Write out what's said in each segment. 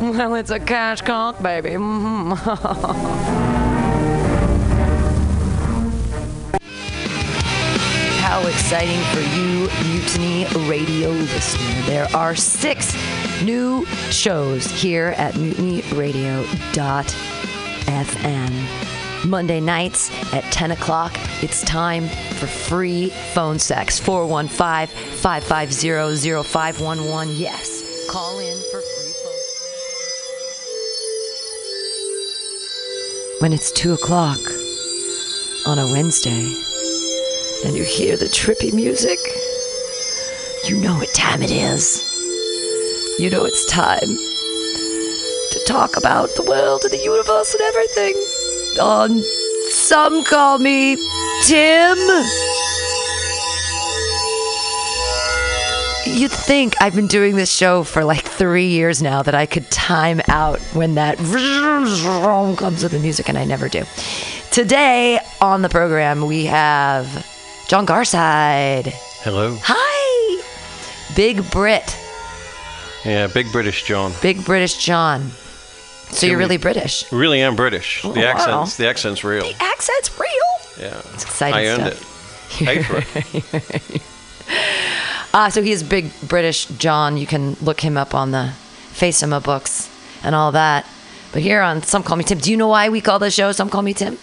Well, it's a cash conch, baby. How exciting for you, Mutiny Radio listener. There are six new shows here at mutinyradio.fm. Monday nights at 10 o'clock, it's time for free phone sex. 415 550 0511. Yes, call in When it's 2 o'clock on a Wednesday and you hear the trippy music, you know what time it is. You know it's time to talk about the world and the universe and everything on Some Call Me Tim. You'd think I've been doing this show for like three years now that I could time out when that comes with the music, and I never do. Today on the program, we have John Garside. Hello. Hi! Big Brit. Yeah, big British John. Big British John. So you're really British. Really am British. The wow. accent's the accent's real. The accent's real. Yeah. It's exciting I earned stuff. it. Paid for it. Uh, so he is Big British John. You can look him up on the Facema books and all that. But here on Some Call Me Tim, do you know why we call the show Some Call Me Tim?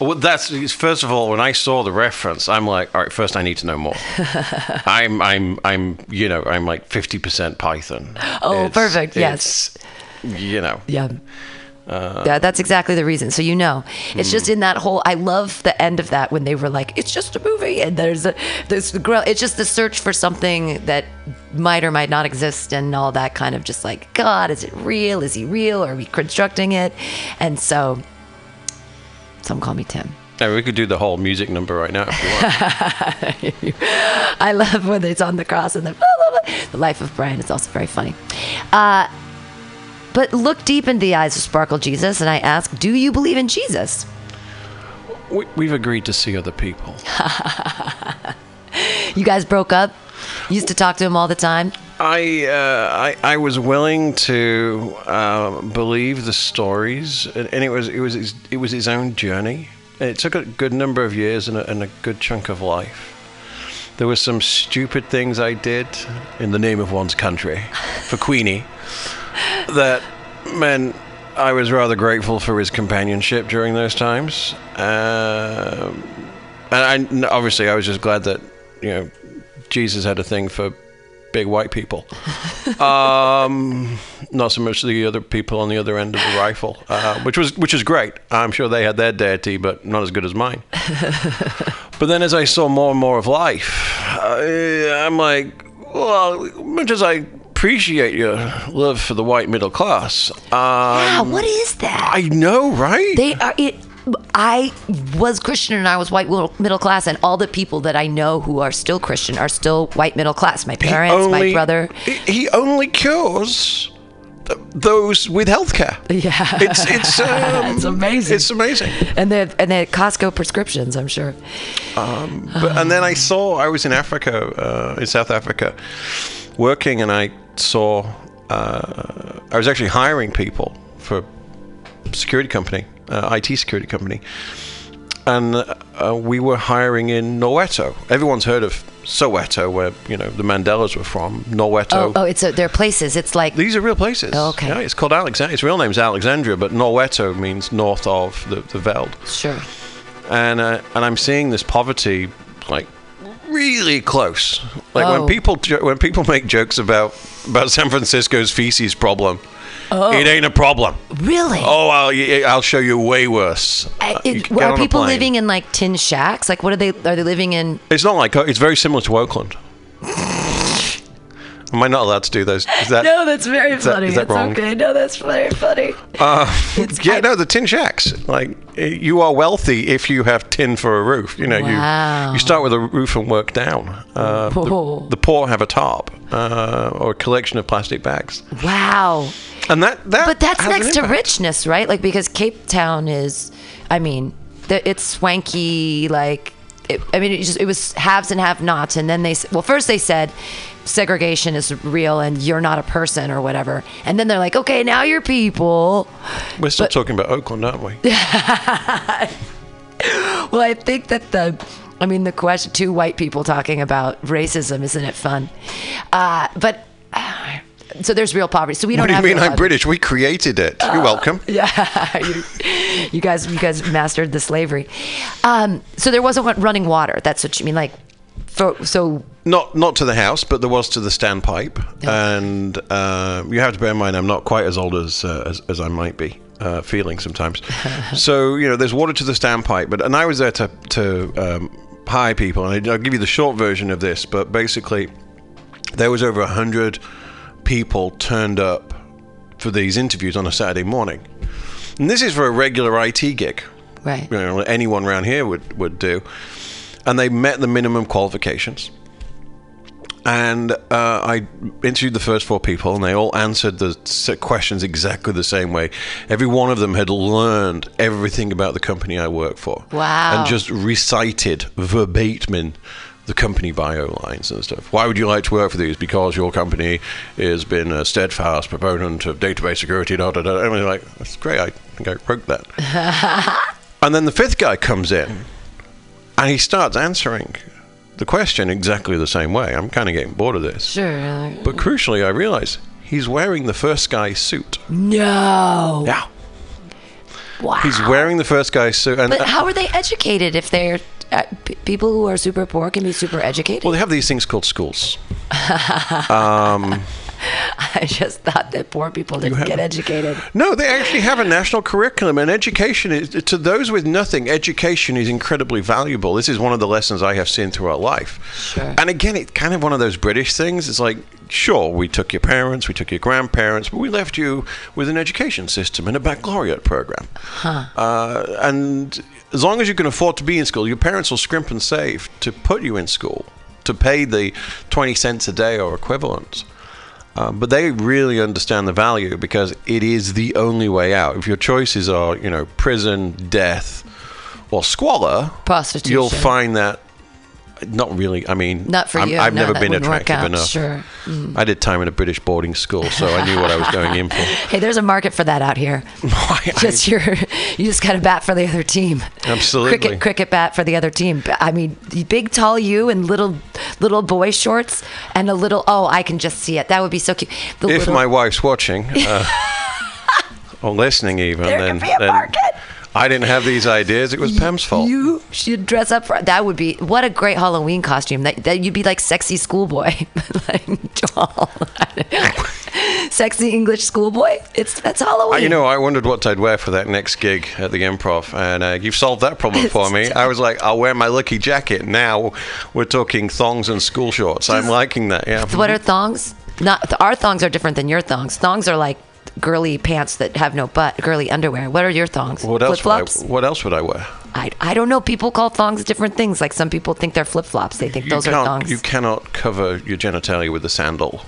Well, that's first of all. When I saw the reference, I'm like, all right. First, I need to know more. I'm, I'm, I'm. You know, I'm like fifty percent Python. Oh, perfect, yes. You know. Yeah. Yeah, that's exactly the reason. So you know, it's just in that whole. I love the end of that when they were like, "It's just a movie," and there's a there's the girl. It's just the search for something that might or might not exist, and all that kind of just like, God, is it real? Is he real? Are we constructing it? And so, some call me Tim. Yeah, we could do the whole music number right now. If you want. I love when it's on the cross and the blah, blah, blah. the life of Brian. It's also very funny. Uh, but look deep into the eyes of Sparkle Jesus, and I ask, do you believe in Jesus? we, we've agreed to see other people. You guys broke up. You used to talk to him all the time. I, uh, I I was willing to uh, believe the stories, and, and it was it was his, it was his own journey. And It took a good number of years and a, and a good chunk of life. There were some stupid things I did in the name of one's country for Queenie that meant I was rather grateful for his companionship during those times. Um, and I, obviously, I was just glad that you know Jesus had a thing for big white people. um, not so much the other people on the other end of the rifle, uh, which was which was great. I'm sure they had their deity, but not as good as mine. but then, as I saw more and more of life, I, I'm like, well, much as I appreciate your love for the white middle class, um, Ah, what is that? I know, right? They are it. I was Christian and I was white middle class, and all the people that I know who are still Christian are still white middle class. My parents, my brother. he- only cures those with healthcare. Yeah. it's it's um, It's amazing. It's amazing. And they and they Costco prescriptions. I'm sure. But, and then I saw I was in Africa, uh, in South Africa, working, and I saw uh, I was actually hiring people for a security company, uh, IT security company, and uh, we were hiring in Norweto. Everyone's heard of Soweto, where you know the Mandelas were from. Norweto. Oh, oh, it's a, they're places. It's like These are real places. Oh, okay. Yeah, it's called Alexandria. Its real name's Alexandria, but Norweto means north of the, the Veld. sure. And uh, and I'm seeing this poverty like really close. Like Oh. when people when people make jokes about about San Francisco's feces problem, it ain't a problem. Really? Oh, I'll I'll show you way worse. I- Uh, you it- get are people living in like tin shacks? Like, what are they? Are they living in? It's not like it's very similar to Oakland. Am I not allowed to do those? Is that No, that's very that- funny. is that It's wrong? okay. No, that's very funny. Uh, yeah, I- no, the tin shacks. Like you are wealthy if you have tin for a roof. You know, Wow. you you start with a roof and work down. Uh, Whoa. the, the poor have a top uh, or a collection of plastic bags, Wow. and that that. But that's next to richness, right? Like because Cape Town is, I mean, the, it's swanky. Like, it, I mean, it just it was haves and have-nots, and then they well, first they said segregation is real and you're not a person or whatever. And then they're like, okay, now you're people. We're still talking about Oakland, aren't we? Well, I think that the, I mean, the question, two white people talking about racism, isn't it fun? Uh, but, uh, so there's real poverty. So we don't What do you mean I'm poverty. British? We created it. You're welcome. Yeah, you, you guys, you guys mastered the slavery. Um, so there wasn't running water. That's what you mean, like, for, so Not not to the house, but there was to the standpipe. And uh, you have to bear in mind, I'm not quite as old as uh, as, as I might be. Uh, feeling sometimes, so you know, there's water to the standpipe, but and I was there to to um, hire people, and I'll give you the short version of this, but basically, there was over a hundred people turned up for these interviews on a Saturday morning, and this is for a regular IT gig, right. you know, anyone around here would, would do. And they met the minimum qualifications. And uh, I interviewed the first four people, and they all answered the questions exactly the same way. Every one of them had learned everything about the company I work for. Wow. And just recited verbatim the company bio lines and stuff. Why would you like to work for these? Because your company has been a steadfast proponent of database security. Da, da, da. And we're like, that's great. I think I wrote that. And then the fifth guy comes in and he starts answering the question exactly the same way. I'm kind of getting bored of this. Sure. But crucially, I realize he's wearing the first guy's suit. No. Yeah. Wow. He's wearing the first guy's suit. And, But how are they educated if they're uh, p- people who are super poor can be super educated? well, they have these things called schools. I just thought that poor people didn't have- get educated. No, they actually have a national curriculum, and education is to those with nothing. Education is incredibly valuable. This is one of the lessons I have seen throughout life. Sure. And again, it's kind of one of those British things. It's like, sure, we took your parents, we took your grandparents, but we left you with an education system and a baccalaureate program. Uh, and as long as you can afford to be in school, your parents will scrimp and save to put you in school, to pay the twenty cents a day or equivalent. Uh, but they really understand the value because it is the only way out. If your choices are, you know, prison, death, or squalor, Prostitution. you'll find that not really. I mean, Not for I'm, you. I've No, never been attractive enough. Sure. Mm. I did time in a British boarding school, so I knew what I was going in for. Hey, there's a market for that out here. I- I- Just your, you just got to bat for the other team. Absolutely. Cricket, cricket bat for the other team. I mean, big tall you and little, little boy shorts and a little. Oh, I can just see it. That would be so cute. The if little, my wife's watching uh, or listening, even There then, a then market. I didn't have these ideas. It was Pam's fault. You should dress up for that. Would be what a great Halloween costume. That, that you'd be like sexy schoolboy, like doll. sexy English schoolboy. It's that's Halloween. Uh, You know, I wondered what I'd wear for that next gig at the Improv, and uh, you've solved that problem for me. I was like, I'll wear my lucky jacket. Now we're talking thongs and school shorts. I'm liking that. Yeah. what are thongs? Not our thongs are different than your thongs. Thongs are like girly pants that have no butt, girly underwear. What are your thongs? What else? Flip Would I, flops. what else would I wear? I, I don't know. People call thongs different things. Like some people think they're flip flops. They think those are thongs. You cannot cover your genitalia with a sandal.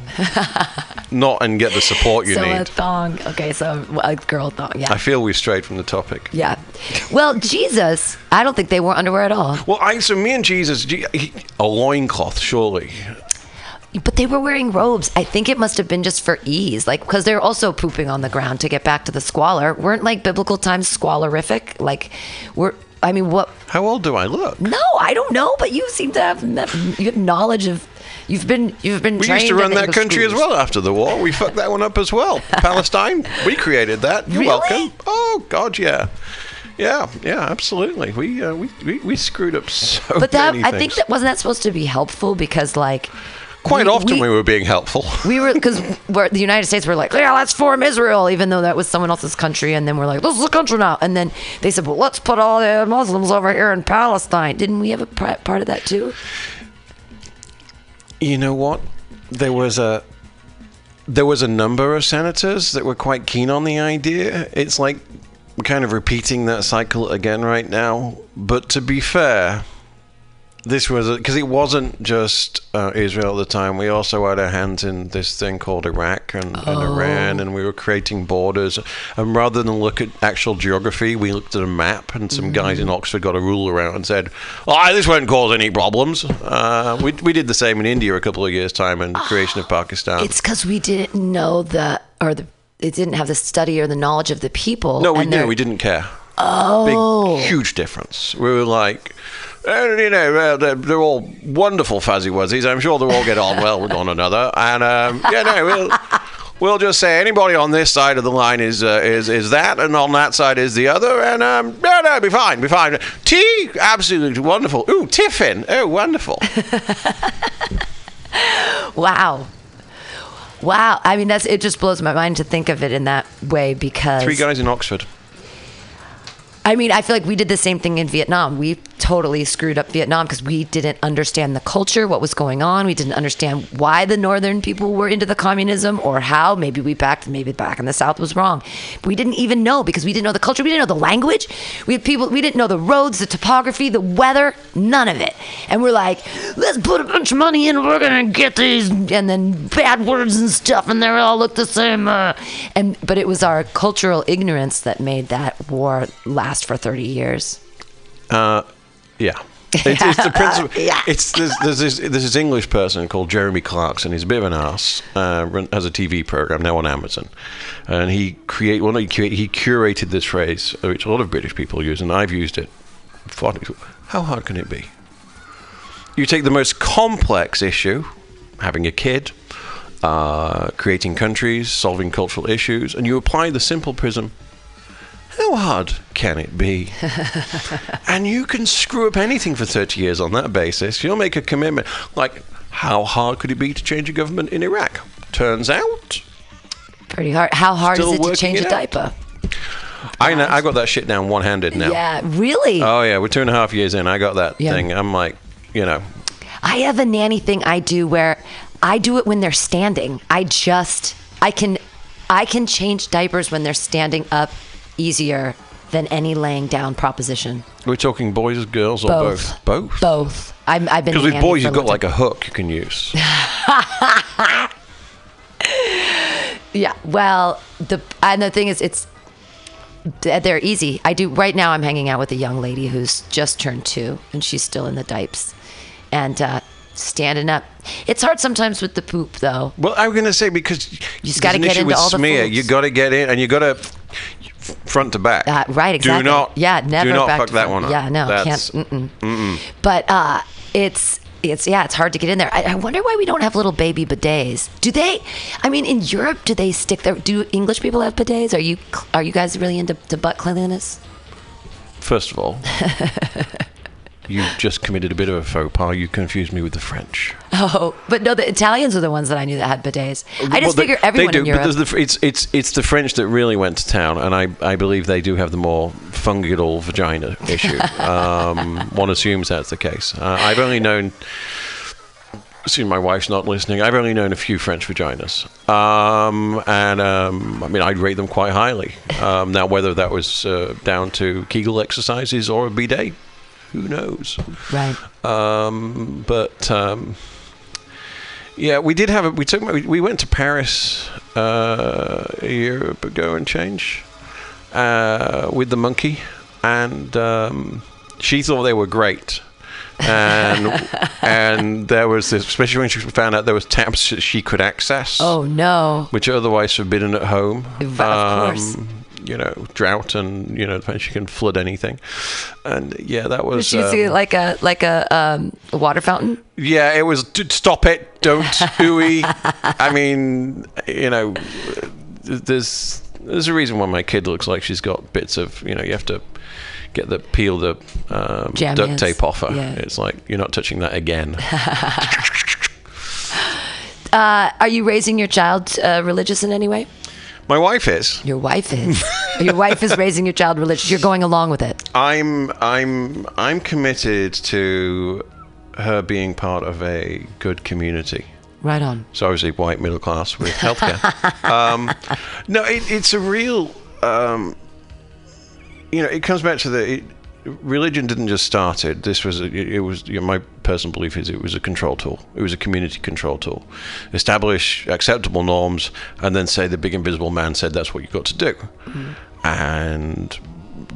Not and get the support you so a thong. Okay, so a girl thong. Yeah. I feel we've strayed from the topic. yeah. Well, Jesus, I don't think they wore underwear at all. Well, I so me and Jesus, a loincloth, surely. But they were wearing robes. I think it must have been just for ease, like because they're also pooping on the ground to get back to the squalor. Weren't like biblical times squalorific? Like, we're. I mean, what? How old do I look? No, I don't know. But you seem to have you have knowledge of. You've been you've been. We used to run that country as well after the war. We fucked that one up as well. Palestine, we created that. You're Really? welcome. Oh God, yeah, yeah, yeah, absolutely. We uh, we, we we screwed up so But that I think that wasn't that supposed to be helpful because like. Quite we- often we, we were being helpful. we were because we're the United States were like, yeah, let's form Israel, even though that was someone else's country, and then we're like, this is a country now, and then they said, well, let's put all the Muslims over here in Palestine. Didn't we have a part of that too? You know what? There was a there was a number of senators that were quite keen on the idea. It's like we're kind of repeating that cycle again right now. But to be fair, this was because it wasn't just uh, Israel at the time. We also had our hands in this thing called Iraq and, and Iran, and we were creating borders. And rather than look at actual geography, we looked at a map, and some guys in Oxford got a ruler out and said, "Oh, this won't cause any problems." Uh, we we did the same in India a couple of years time and creation of Pakistan. It's because we didn't know the or the it didn't have the study or the knowledge of the people. no, we knew we didn't care. Oh, Big, huge difference. We were like. "Uh, you know, uh, they're, they're all wonderful fuzzy wuzzies. I'm sure they'll all get on well with one another. And um, yeah, no, we'll we'll just say anybody on this side of the line is uh, is is that, and on that side is the other. And um, no, no, be fine, be fine. Tea, absolutely wonderful. Ooh, tiffin. Oh, wonderful. wow. Wow. I mean, that's it just blows my mind to think of it in that way because Three guys in Oxford. I mean, I feel like we did the same thing in Vietnam. We totally screwed up Vietnam because we didn't understand the culture, what was going on. We didn't understand why the northern people were into the communism or how. Maybe we backed, maybe back in the south was wrong. But we didn't even know because we didn't know the culture. We didn't know the language. We had people. We didn't know the roads, the topography, the weather, none of it. And we're like, let's put a bunch of money in. We're gonna get these, and then bad words and stuff, and they all look the same. Uh, and but it was our cultural ignorance that made that war last for 30 years. Uh, yeah. It's, it's the principle. Yeah. It's there's, there's this there's this English person called Jeremy Clarkson. He's a bit of an ass. Uh, run, has a TV program now on Amazon, and he create well, no, he, he curated this phrase, which a lot of British people use, and I've used it. How hard can it be? You take the most complex issue, having a kid, uh, creating countries, solving cultural issues, and you apply the simple prism. How hard can it be? and you can screw up anything for 30 years on that basis. You'll make a commitment. Like, how hard could it be to change a government in Iraq? Turns out, Pretty hard. How hard is it to change it a diaper? I know, I got that shit down one handed now. Yeah, really? Oh, yeah, we're two and a half years in. I got that Yeah. thing. I'm like, you know, I have a nanny thing I do where I do it when they're standing. I just I can I can change diapers when they're standing up easier than any laying down proposition. we're talking boys, girls, or both? Both. Both? Both. I'm, I've been Because with boys, you've got like a hook you can use. Yeah. Well, the and the thing is, it's they're easy. I do right now. I'm hanging out with a young lady who's just turned two, and she's still in the diapers, and uh, standing up. It's hard sometimes with the poop, though. Well, I'm going to say because you just gotta get into all the smear. You got to get in, and you got to front to back. Uh, right, exactly. Do not. Yeah, never Do not back fuck to that one up. Yeah, no, That's, can't. Mm-mm. But uh, it's it's yeah, it's hard to get in there. I, I wonder why we don't have little baby bidets. Do they? I mean, in Europe, do they stick there? Do English people have bidets? Are you are you guys really into to butt cleanliness? First of all, you just committed a bit of a faux pas. You confused me with the French. Oh, but no, the Italians are the ones that I knew that had bidets. I just Well, they- figure everyone they do, in Europe. but the, it's it's it's the French that really went to town, and I, I believe they do have the more fungal vagina issue. um, one assumes that's the case. Uh, I've only known. Assume my wife's not listening. I've only known a few French vaginas, um, and um, I mean I'd rate them quite highly. Um, now, whether that was uh, down to Kegel exercises or a bidet, who knows? right. Um, but um, yeah, we did have a, we took we we went to Paris uh, a year ago and change uh, with the monkey, and um, she thought they were great. and and there was this, especially when she found out there was tabs that she could access, Oh no. which are otherwise forbidden at home. Of course. You know, drought and you know, she can flood anything, and yeah, that was. Did see um, like a like a, um, a water fountain? yeah, it was. "D- Stop it! Don't ooey. I mean, you know, there's there's a reason why my kid looks like she's got bits of. You know, you have to get the peel the um, duct hands. tape off her. Yeah. It's like you're not touching that again. Uh, are you raising your child uh, religious in any way? My wife is. Your wife is. your wife is raising your child religious. You're going along with it. I'm I'm I'm committed to her being part of a good community. Right on. So obviously white middle class with healthcare. um, no, it, it's a real. Um, you know, it comes back to the. It, religion didn't just start it. This was a, it was you know, my personal belief is it was a control tool. It was a community control tool. Establish acceptable norms, and then say the big invisible man said that's what you got to do. Mm-hmm. And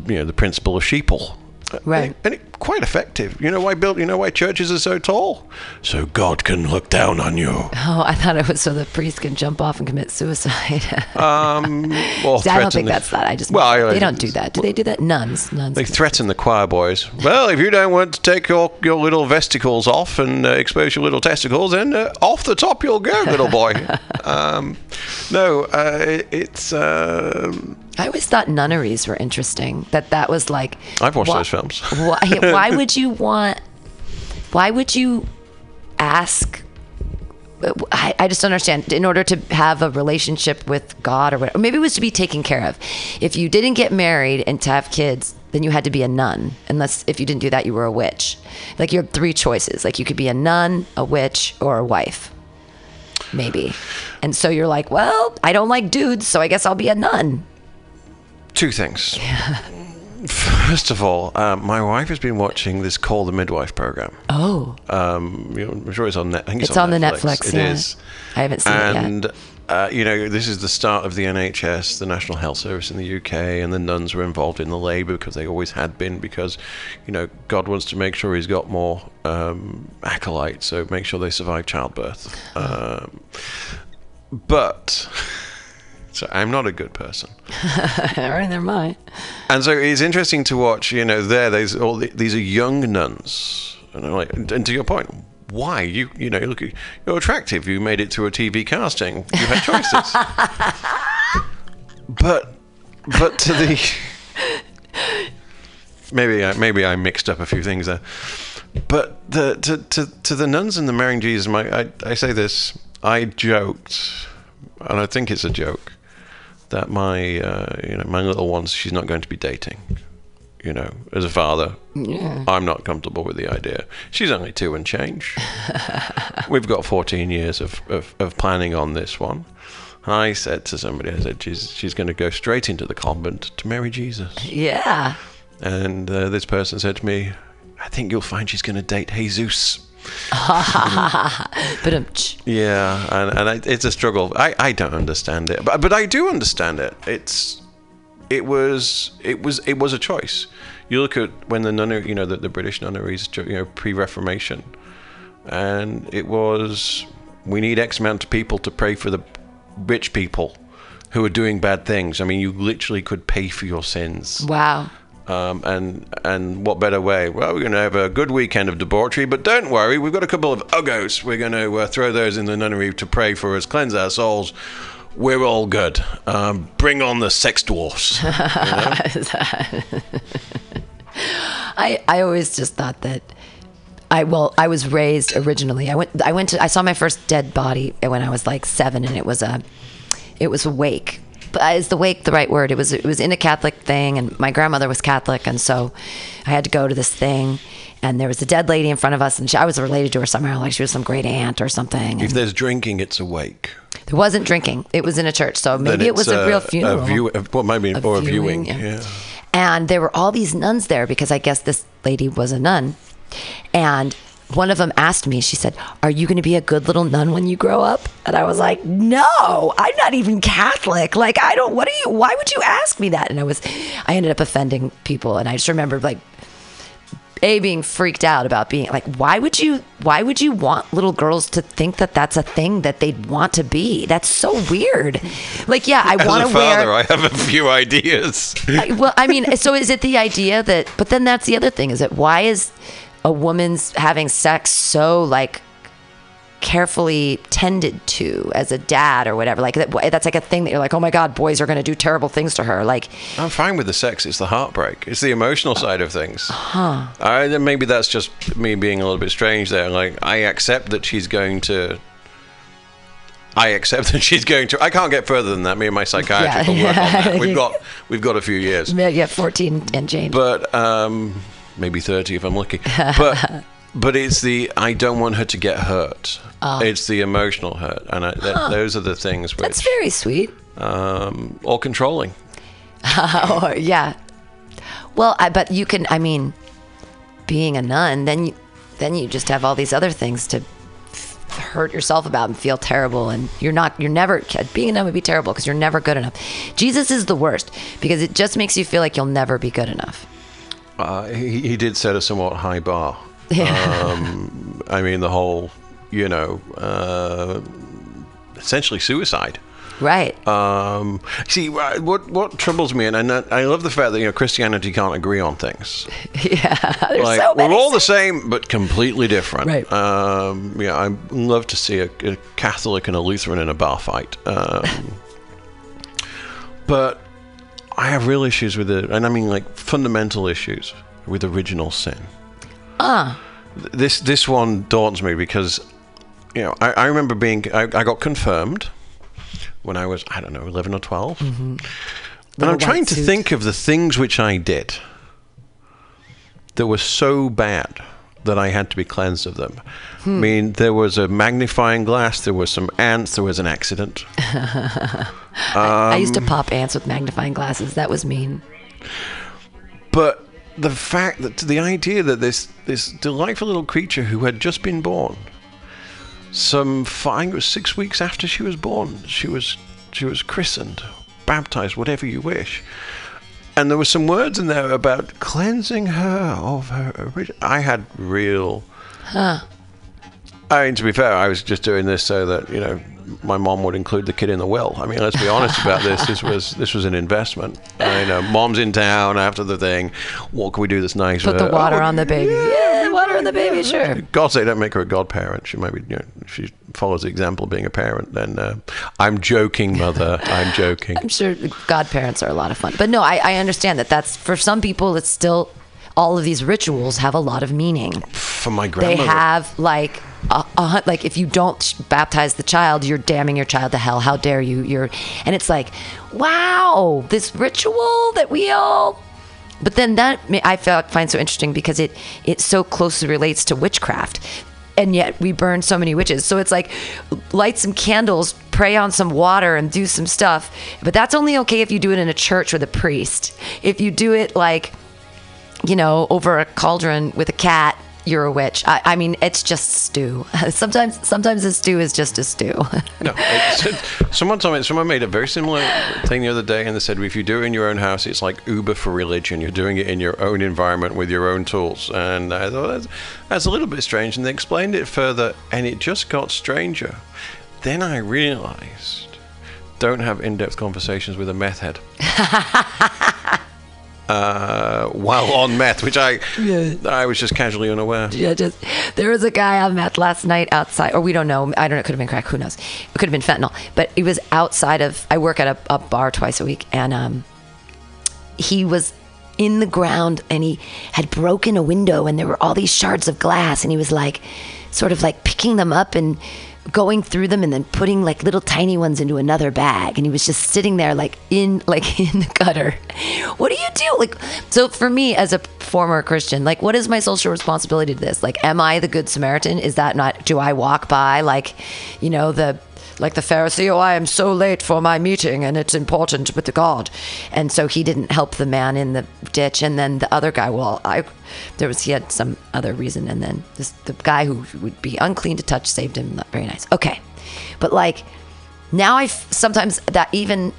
you know the principle of sheeple. Right. And it, and it, quite effective. You know why built? You know why churches are so tall? So God can look down on you. Oh, I thought it was so the priest can jump off and commit suicide. Um, or See, I don't think the- that's that. I just Well, I- they don't do that. Do they do that? Nuns, nuns. They threaten the choir boys. Well, if you don't want to take your, your little vesticles off and uh, expose your little testicles, then uh, off the top you'll go, little boy. um, no, uh, it, it's. I always thought nunneries were interesting. That that was like. I've watched why- those films. Why, why would you want? Why would you ask? I, I just don't understand. In order to have a relationship with God or whatever, maybe it was to be taken care of. If you didn't get married and to have kids, then you had to be a nun. Unless if you didn't do that, you were a witch. Like you had three choices. Like you could be a nun, a witch, or a wife. Maybe. And so you're like, well, I don't like dudes, so I guess I'll be a nun. Two things. Yeah. First of all, um, my wife has been watching this Call the Midwife program. Oh, Um, you know, I'm sure it's on net. I think it's, it's on the Netflix. It yeah. is. I haven't seen it yet. and uh, you know this is the start of the NHS, the National Health Service in the UK, and the nuns were involved in the labour because they always had been because you know God wants to make sure He's got more um, acolytes, so make sure they survive childbirth. Um, but so I'm not a good person. Right, they're mine. And so it's interesting to watch. You know, there, there's all the, these are young nuns, and I'm like, and to your point, why you you know look, you're attractive. You made it to a TV casting. You had choices. but but to the maybe I, maybe I mixed up a few things there. But the to to, to the nuns and the marrying Jesus, my I, I say this. I joked, and I think it's a joke that my uh, you know my little ones she's not going to be dating you know as a father. Yeah. i'm not comfortable with the idea. She's only two and change. We've got 14 years of, of, of planning on this one. I said to somebody i said she's she's going to go straight into the convent to marry jesus. Yeah. and uh, this person said to me i think you'll find she's going to date jesus But um, Yeah, and, and I, it's a struggle. I, I don't understand it, but but I do understand it. It's it was it was it was a choice. You look at when the nunnery, you know, the, the British nunneries, you know, pre-Reformation, and it was we need X amount of people to pray for the rich people who are doing bad things. I mean, you literally could pay for your sins. wow. Um, and and what better way? Well, we're going to have a good weekend of debauchery, but don't worry, we've got a couple of uggos. We're going to uh, throw those in the nunnery to pray for us, cleanse our souls. We're all good. Um, bring on the sex dwarfs. I I always just thought that I well I was raised originally. I went I went to I saw my first dead body when I was like seven, and it was a it was a wake. But uh, is the wake the right word? It was it was in a Catholic thing, and my grandmother was Catholic, and so I had to go to this thing. And there was a dead lady in front of us, and she, I was related to her somehow, like she was some great aunt or something. if And there's drinking, it's a wake. there wasn't drinking; it was in a church, so maybe it was it's a real funeral. Uh, a view, well, maybe, or a viewing. yeah. Yeah. And there were all these nuns there because I guess this lady was a nun. And one of them asked me, she said, Are you going to be a good little nun when you grow up? And I was like, No, I'm not even Catholic. Like, I don't, what are you, why would you ask me that? And I was, I ended up offending people. And I just remember, like, a being freaked out about being like why would you why would you want little girls to think that that's a thing that they'd want to be that's so weird like yeah i want to father, wear I have a few ideas. I- well, I mean, so is it the idea that? But then that's the other thing: is that why is a woman's having sex so like carefully tended to as a dad or whatever? Like that, that's like a thing that you're like, oh my god, boys are going to do terrible things to her. Like, I'm fine with the sex. It's the heartbreak. It's the emotional side of things. Huh. I, maybe that's just me being a little bit strange there. Like, I accept that she's going to. I accept that she's going to. I can't get further than that. Me and my psychiatrist Yeah. will work on that. We've got we've got a few years, yeah, 14 and change. but um, maybe thirty if I'm lucky. But but it's the I don't want her to get hurt. It's the emotional hurt, and I, that, those are the things which that's very sweet. um, or controlling. Oh, yeah. Well, I, but you can. I mean, being a nun, then you, then you just have all these other things to f- hurt yourself about and feel terrible, and you're not. You're never. Being a nun would be terrible because you're never good enough. Jesus is the worst because it just makes you feel like you'll never be good enough. Uh, he, he did set a somewhat high bar. Yeah. Um, I mean, the whole, you know, uh, essentially suicide. Right. Um, see, what what troubles me, and I, know- I love the fact that you know Christianity can't agree on things. yeah. There's Like so many. we're all the same, but completely different. Right. Um, yeah, I love to see a, a Catholic and a Lutheran in a bar fight. Um, but I have real issues with it, and I mean like fundamental issues with original sin. Ah. This this one daunts me because you know I, I remember being I, I got confirmed when I was I don't know eleven or 12 and I'm trying to suit. think of the things which I did that were so bad that I had to be cleansed of them. I Hmm. mean, there was a magnifying glass, there was some ants, there was an accident. I used to um, pop ants with magnifying glasses. That was mean. But the fact that the idea that this this delightful little creature who had just been born, some five it was six weeks after she was born, she was she was christened, baptized, whatever you wish. And there were some words in there about cleansing her of her origin. I had real. I mean, to be fair, I was just doing this so that you know my mom would include the kid in the will. I mean, let's be honest about this. This was this was an investment. I know, mom's in town after the thing. What can we do this nice? Put the water Oh, on the baby. Yeah, water on the baby. Sure. God say don't make her a godparent. She maybe you know she follows the example of being a parent. Then uh, I'm joking, mother. I'm joking. I'm sure godparents are a lot of fun. But no, I, I understand that that's for some people. It's still all of these rituals have a lot of meaning. For my grandmother, They have like a hun- like if you don't baptize the child, you're damning your child to hell. How dare you? You're and it's like, wow, this ritual that we all. But then that I felt find so interesting because it it so closely relates to witchcraft. And yet we burn so many witches. So it's like light some candles, pray on some water, and do some stuff. But that's only okay if you do it in a church with a priest. If you do it like you know, over a cauldron with a cat, you're a witch. I, I mean, it's just stew. Sometimes, sometimes a stew is just a stew. No, someone told me someone made a very similar thing the other day, and they said if you do it in your own house, it's like Uber for religion. You're doing it in your own environment with your own tools, and I thought that's, that's a little bit strange. And they explained it further, and it just got stranger. Then I realized, don't have in-depth conversations with a meth head. Uh, while on meth, which I I was just casually unaware. yeah, just there was a guy I met last night outside, or we don't know. I don't know. It could have been crack. Who knows? It could have been fentanyl. But he was outside of. I work at a, a bar twice a week, and um, he was in the ground and he had broken a window and there were all these shards of glass and he was like sort of like picking them up and going through them and then putting like little tiny ones into another bag. And he was just sitting there like in like in the gutter. What do you do? Like so for me as a former christian like what is my social responsibility to this? Like am i the good samaritan? Is that not do i walk by like you know the like the Pharisee, oh, I am so late for my meeting and it's important with the God. And so he didn't help the man in the ditch. And then the other guy, well, I, there was, he had some other reason. And then this, the guy who would be unclean to touch saved him. Not very nice. Okay. But like now I sometimes that even,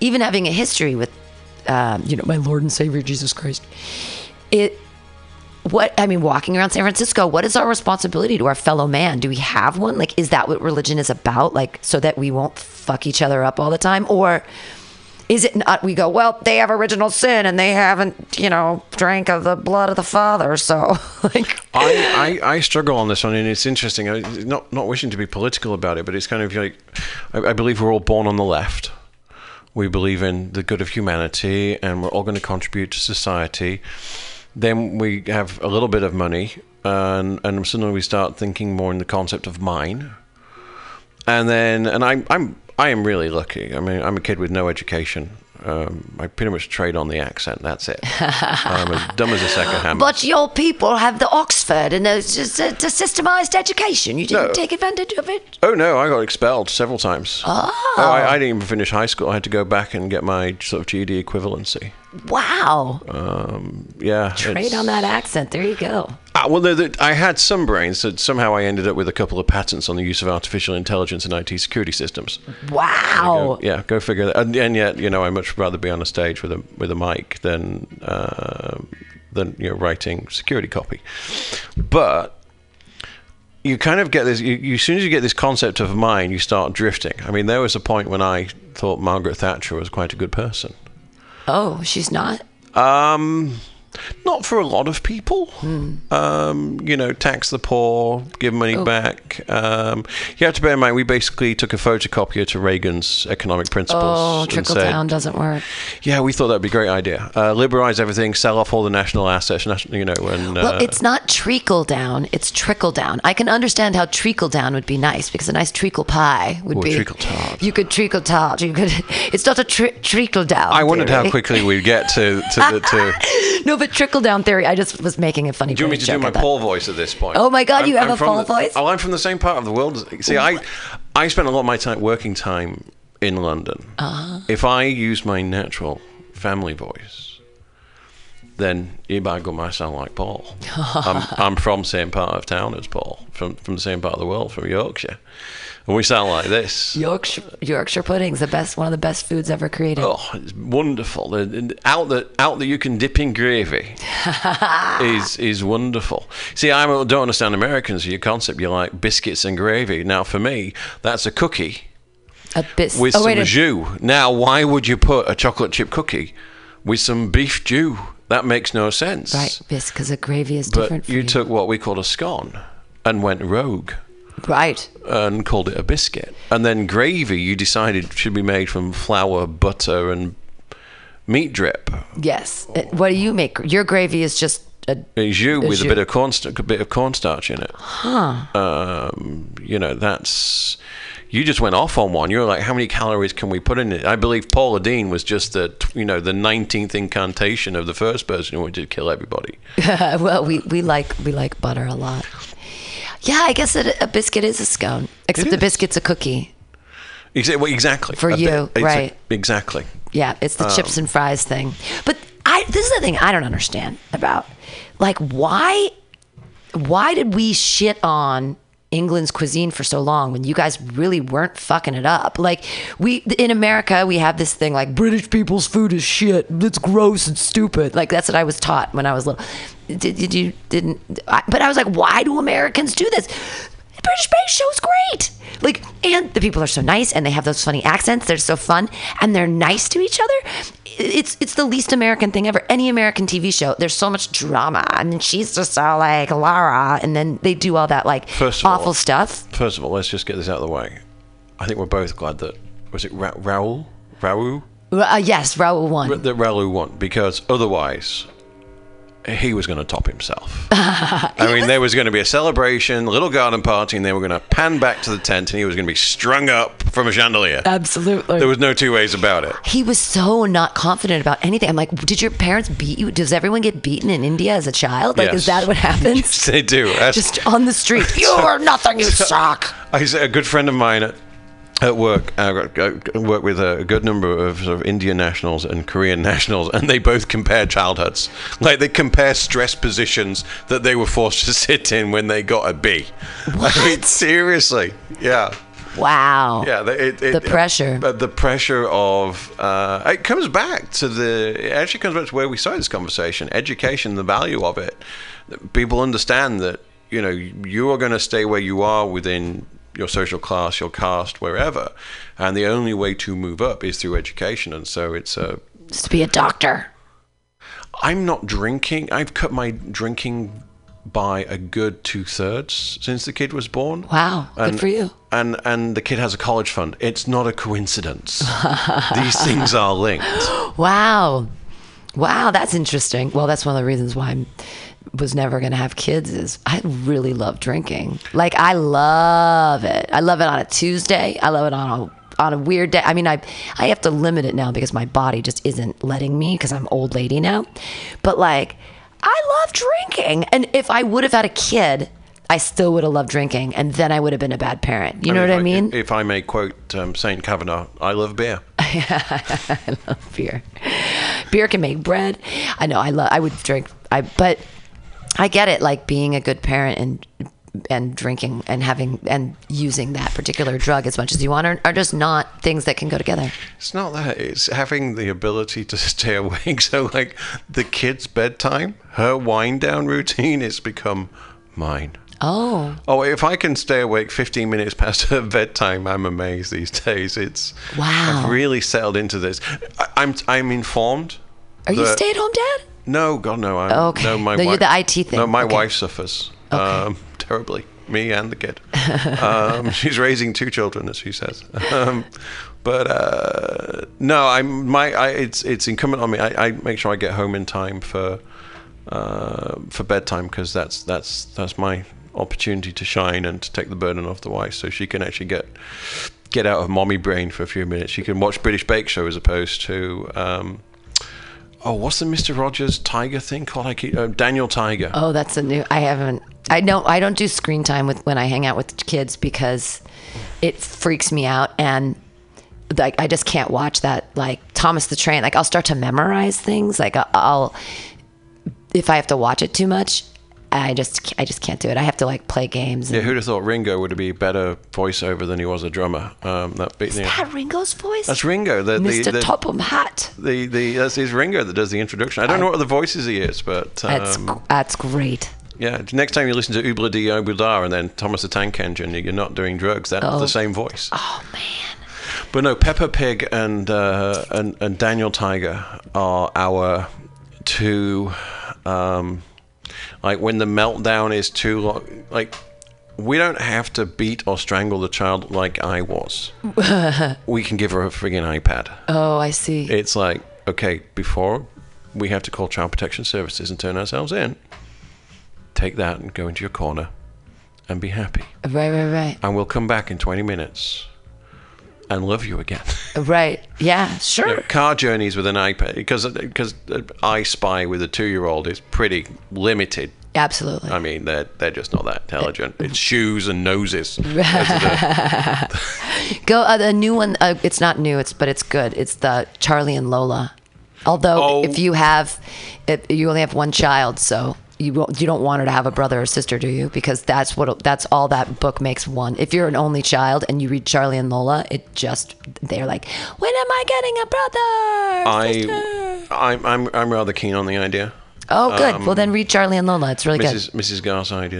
even having a history with, um, you know, my Lord and Savior Jesus Christ, it, what I mean, walking around San Francisco, what is our responsibility to our fellow man? Do we have one? Like, is that what religion is about? Like, so that we won't fuck each other up all the time? Or is it not? We go, well, they have original sin and they haven't, you know, drank of the blood of the Father. So, like, I, I, I struggle on this one, and it's interesting. I, not not wishing to be political about it, but it's kind of like I, I believe we're all born on the left. We believe in the good of humanity, and we're all going to contribute to society. Then we have a little bit of money, and and suddenly we start thinking more in the concept of mine. And then, and I'm I'm I am really lucky. I mean, I'm a kid with no education. Um, I pretty much trade on the accent. That's it. I'm as dumb as a sack of hammers. But your people have the Oxford and it's just a, a systemized education. You didn't No. take advantage of it. Oh no, I got expelled several times. Oh. I, I didn't even finish high school. I had to go back and get my sort of GED equivalency. Wow. Um, yeah, Trade on that accent. There you go. Ah, well, the, the, I had some brains, so somehow I ended up with a couple of patents on the use of artificial intelligence in IT security systems. Wow. Go- yeah, go figure that. And, and yet, you know, I much rather be on a stage with a with a mic than uh, than you know writing security copy. But you kind of get this. You, you, as soon as you get this concept of mind, you start drifting. I mean, there was a point when I thought Margaret Thatcher was quite a good person. Oh, she's not? Um, not for a lot of people. Um, you know, tax the poor, give money Oh. back. Um, you have to bear in mind, we basically took a photocopier to Reagan's economic principles. Oh, trickle said, down doesn't work. Yeah, we thought that'd be a great idea. Uh, liberalize everything, sell off all the national assets, national, you know, and uh, Well, it's not treacle down, it's trickle down. I can understand how treacle down would be nice because a nice treacle pie would Or be. treacle tart. You could treacle tart. You could. It's not a tri- treacle down. I wondered how quickly we'd get to to the to. No, but trickle down theory. I just was making a funny. Point. Do you want me to do my. Paul voice at this point? Oh my God, you have a from Paul the- voice? Oh, I'm from the same part of the world. See, I I spent a lot of my time working time in London. Uh-huh. If I use my natural family voice, then you Ibago I sound like Paul. I'm, I'm from the same part of town as Paul, from from the same part of the world, from Yorkshire, and we sound like this. Yorkshire Yorkshire pudding's the best. One of the best foods ever created. Oh, it's wonderful. Out that out that you can dip in gravy is is wonderful. See, I don't understand Americans. Your concept, you like biscuits and gravy. Now, for me, that's a cookie A bis- with oh, some wait, jus. Now, why would you put a chocolate chip cookie with some beef jus? That makes no sense. Right, bis because the gravy is But different. for you took what we call a scone and went rogue right. and called it a biscuit. And then gravy, you decided should be made from flour, butter, and meat drip. Yes. Uh, What do you make? Your gravy is just a. A jus with jus. a bit of corn, a bit of cornstarch in it. Huh. Um, you know, that's. You just went off on one. You were like, "How many calories can we put in it?" I believe Paula Deen was just the, you know, the nineteenth incantation of the first person who wanted to kill everybody. well, we, we like we like butter a lot. Yeah, I guess a biscuit is a scone, except the biscuit's a cookie. Exa- well, exactly For A you, it's a- right. exactly. Yeah, it's the um, chips and fries thing. But I this is the thing I don't understand about. Like why why did we shit on England's cuisine for so long when you guys really weren't fucking it up? Like we in America we have this thing like British people's food is shit. It's gross and stupid. Like that's what I was taught when I was little. Did, did you didn't I, but I was like why do Americans do this? The British Bake Show's great. Like, and the people are so nice, and they have those funny accents. They're so fun, and they're nice to each other. It's it's the least American thing ever. Any American TV show, there's so much drama. I mean, she's just all like Lara, and then they do all that like First of all- awful stuff. First of all, let's just get this out of the way. I think we're both glad that was it Ra- Rahul, Rahul, Uh, yes, Rahul won. that Rahul won because otherwise he was going to top himself. I mean, there was going to be a celebration, a little garden party, and they were going to pan back to the tent, and he was going to be strung up from a chandelier. Absolutely. There was no two ways about it. he was so not confident about anything. I'm like, did your parents beat you? Does everyone get beaten in India as a child? Like, is that what happens? They do. That's- Just on the street. You're nothing. You suck. I said a good friend of mine at, work. I I work with a good number of sort of Indian nationals and Korean nationals, and they both compare childhoods. Like they compare stress positions that they were forced to sit in when they got a B. I mean, seriously, yeah. Wow. Yeah, the, it, it, The pressure. uh, the pressure of uh, it comes back to the. It actually comes back to where we started this conversation: education, the value of it. People understand that you know you are going to stay where you are within your social class, your caste, wherever, and the only way to move up is through education. And so it's a. Just to be a doctor. I'm not drinking. I've cut my drinking by a good two thirds since the kid was born. Wow. Good And- for you. And and the kid has a college fund. It's not a coincidence. These things are linked. Wow. Wow, that's interesting. Well, that's one of the reasons why I was never going to have kids is I really love drinking. Like I love it. I love it on a Tuesday. I love it on on a weird day. I mean, I I have to limit it now because my body just isn't letting me because I'm old lady now. But like, I love drinking, and if I would have had a kid, I still would have loved drinking, and then I would have been a bad parent. You know if what I mean? If I may quote um, Saint Kavanaugh, I love beer. I love beer. Beer can make bread. I know. I love. I would drink. I but I get it. Like being a good parent and and drinking and having and using that particular drug as much as you want are, are just not things that can go together. It's not that. It's having the ability to stay awake. So, like the kid's bedtime, her wind down routine has become mine. Oh, Oh, if I can stay awake 15 minutes past her bedtime, I'm amazed these days. It's Wow. I've really settled into this. I, I'm I'm informed. are you stay at home dad? No, God, no. I'm, Okay. No, my No, you're the IT thing. No, my Okay. wife suffers um, terribly. Me and the kid. um, she's raising two children, as she says. Um, but uh, no, I'm my. I, it's it's incumbent on me. I, I make sure I get home in time for uh, for bedtime because that's that's that's my opportunity to shine and to take the burden off the wife, so she can actually get get out of mommy brain for a few minutes. She can watch British Bake Show as opposed to. Um, Oh, what's the Mister Rogers Tiger thing called? I keep uh, Daniel Tiger. Oh, that's a new. I haven't. I don't. I don't do screen time with when I hang out with kids because it freaks me out and like I just can't watch that. Like Thomas the Train. Like I'll start to memorize things. Like I'll, I'll if I have to watch it too much, I just I just can't do it. I have to like play games. yeah, who'd have thought Ringo would be better voiceover than he was a drummer? Um, that beat, yeah. That Ringo's voice. That's Ringo. The, the, Mr. the, Topham Hatt. the, the, that's his Ringo that does the introduction. I don't know what the voices he is, but That's um, that's great. yeah. Next time you listen to Ob-La-Di Ob-La-Da and then Thomas the Tank Engine, you're not doing drugs. That's the same voice. Oh man. But no, Peppa Pig and uh, and and Daniel Tiger are our two. Um, like when the meltdown is too long, like we don't have to beat or strangle the child like I was. we can give her a friggin' iPad. Oh, I see. It's like okay, before we have to call child protection services and turn ourselves in. Take that and go into your corner, and be happy. right, right, right, And we'll come back in 20 minutes, and love you again. right. Yeah, sure. you know, car journeys with an iPad because because I Spy with a two year old is pretty limited. Absolutely. I mean, they're they're just not that intelligent. It's shoes and noses. Go uh, the new one. Uh, it's not new. It's but it's good. It's the Charlie and Lola. Although Oh. if you have, if you only have one child, so you you don't want her to have a brother or sister, do you? Because that's what that's all that book makes one. If you're an only child and you read Charlie and Lola, it just they're like, when am I getting a brother? I I'm, I'm I'm rather keen on the idea. oh, good. um, well, then read Charlie and Lola. It's really good. Mrs. Mrs. Garside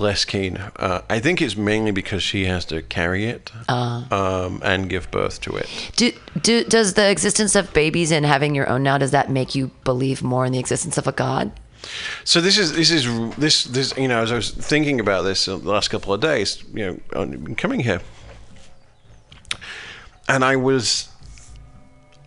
less keen. Uh, I think it's mainly because she has to carry it Uh. um, and give birth to it. Do, do does the existence of babies and having your own now does that make you believe more in the existence of a god? So this is this is this this you know as I was thinking about this the last couple of days, you know, coming here, and I was.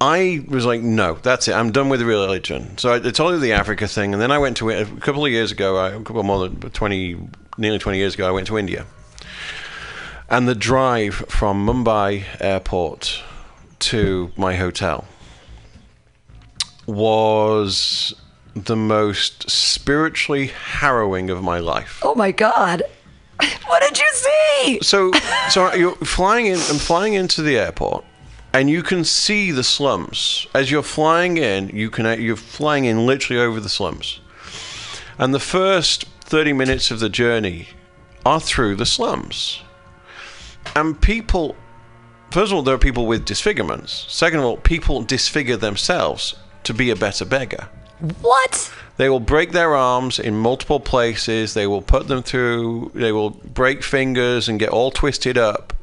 I was like, no, that's it. I'm done with the religion. So I, I told you the Africa thing, and then I went to a couple of years ago. I- A couple more than twenty, nearly twenty years ago, I went to India, and the drive from Mumbai airport to my hotel was the most spiritually harrowing of my life. Oh my god. What did you see? So, so you're flying in. I'm flying into the airport, and you can see the slums as you're flying in. You can you're flying in literally over the slums, and the first thirty minutes of the journey are through the slums, and people. First of all, there are people with disfigurements. Second of all, people disfigure themselves to be a better beggar. What? They will break their arms in multiple places. They will put them through. They will break fingers and get all twisted up.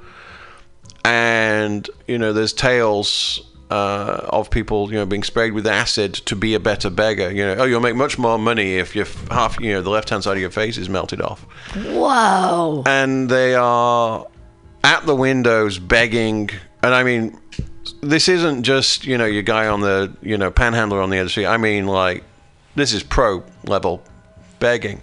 And you know, there's tales uh, of people, you know, being sprayed with acid to be a better beggar. You know, oh, you'll make much more money if your half, you know, the left hand side of your face is melted off. Whoa. And they are at the windows begging. And I mean, this isn't just you know your guy on the you know panhandler on the other street. I mean like this is pro level begging.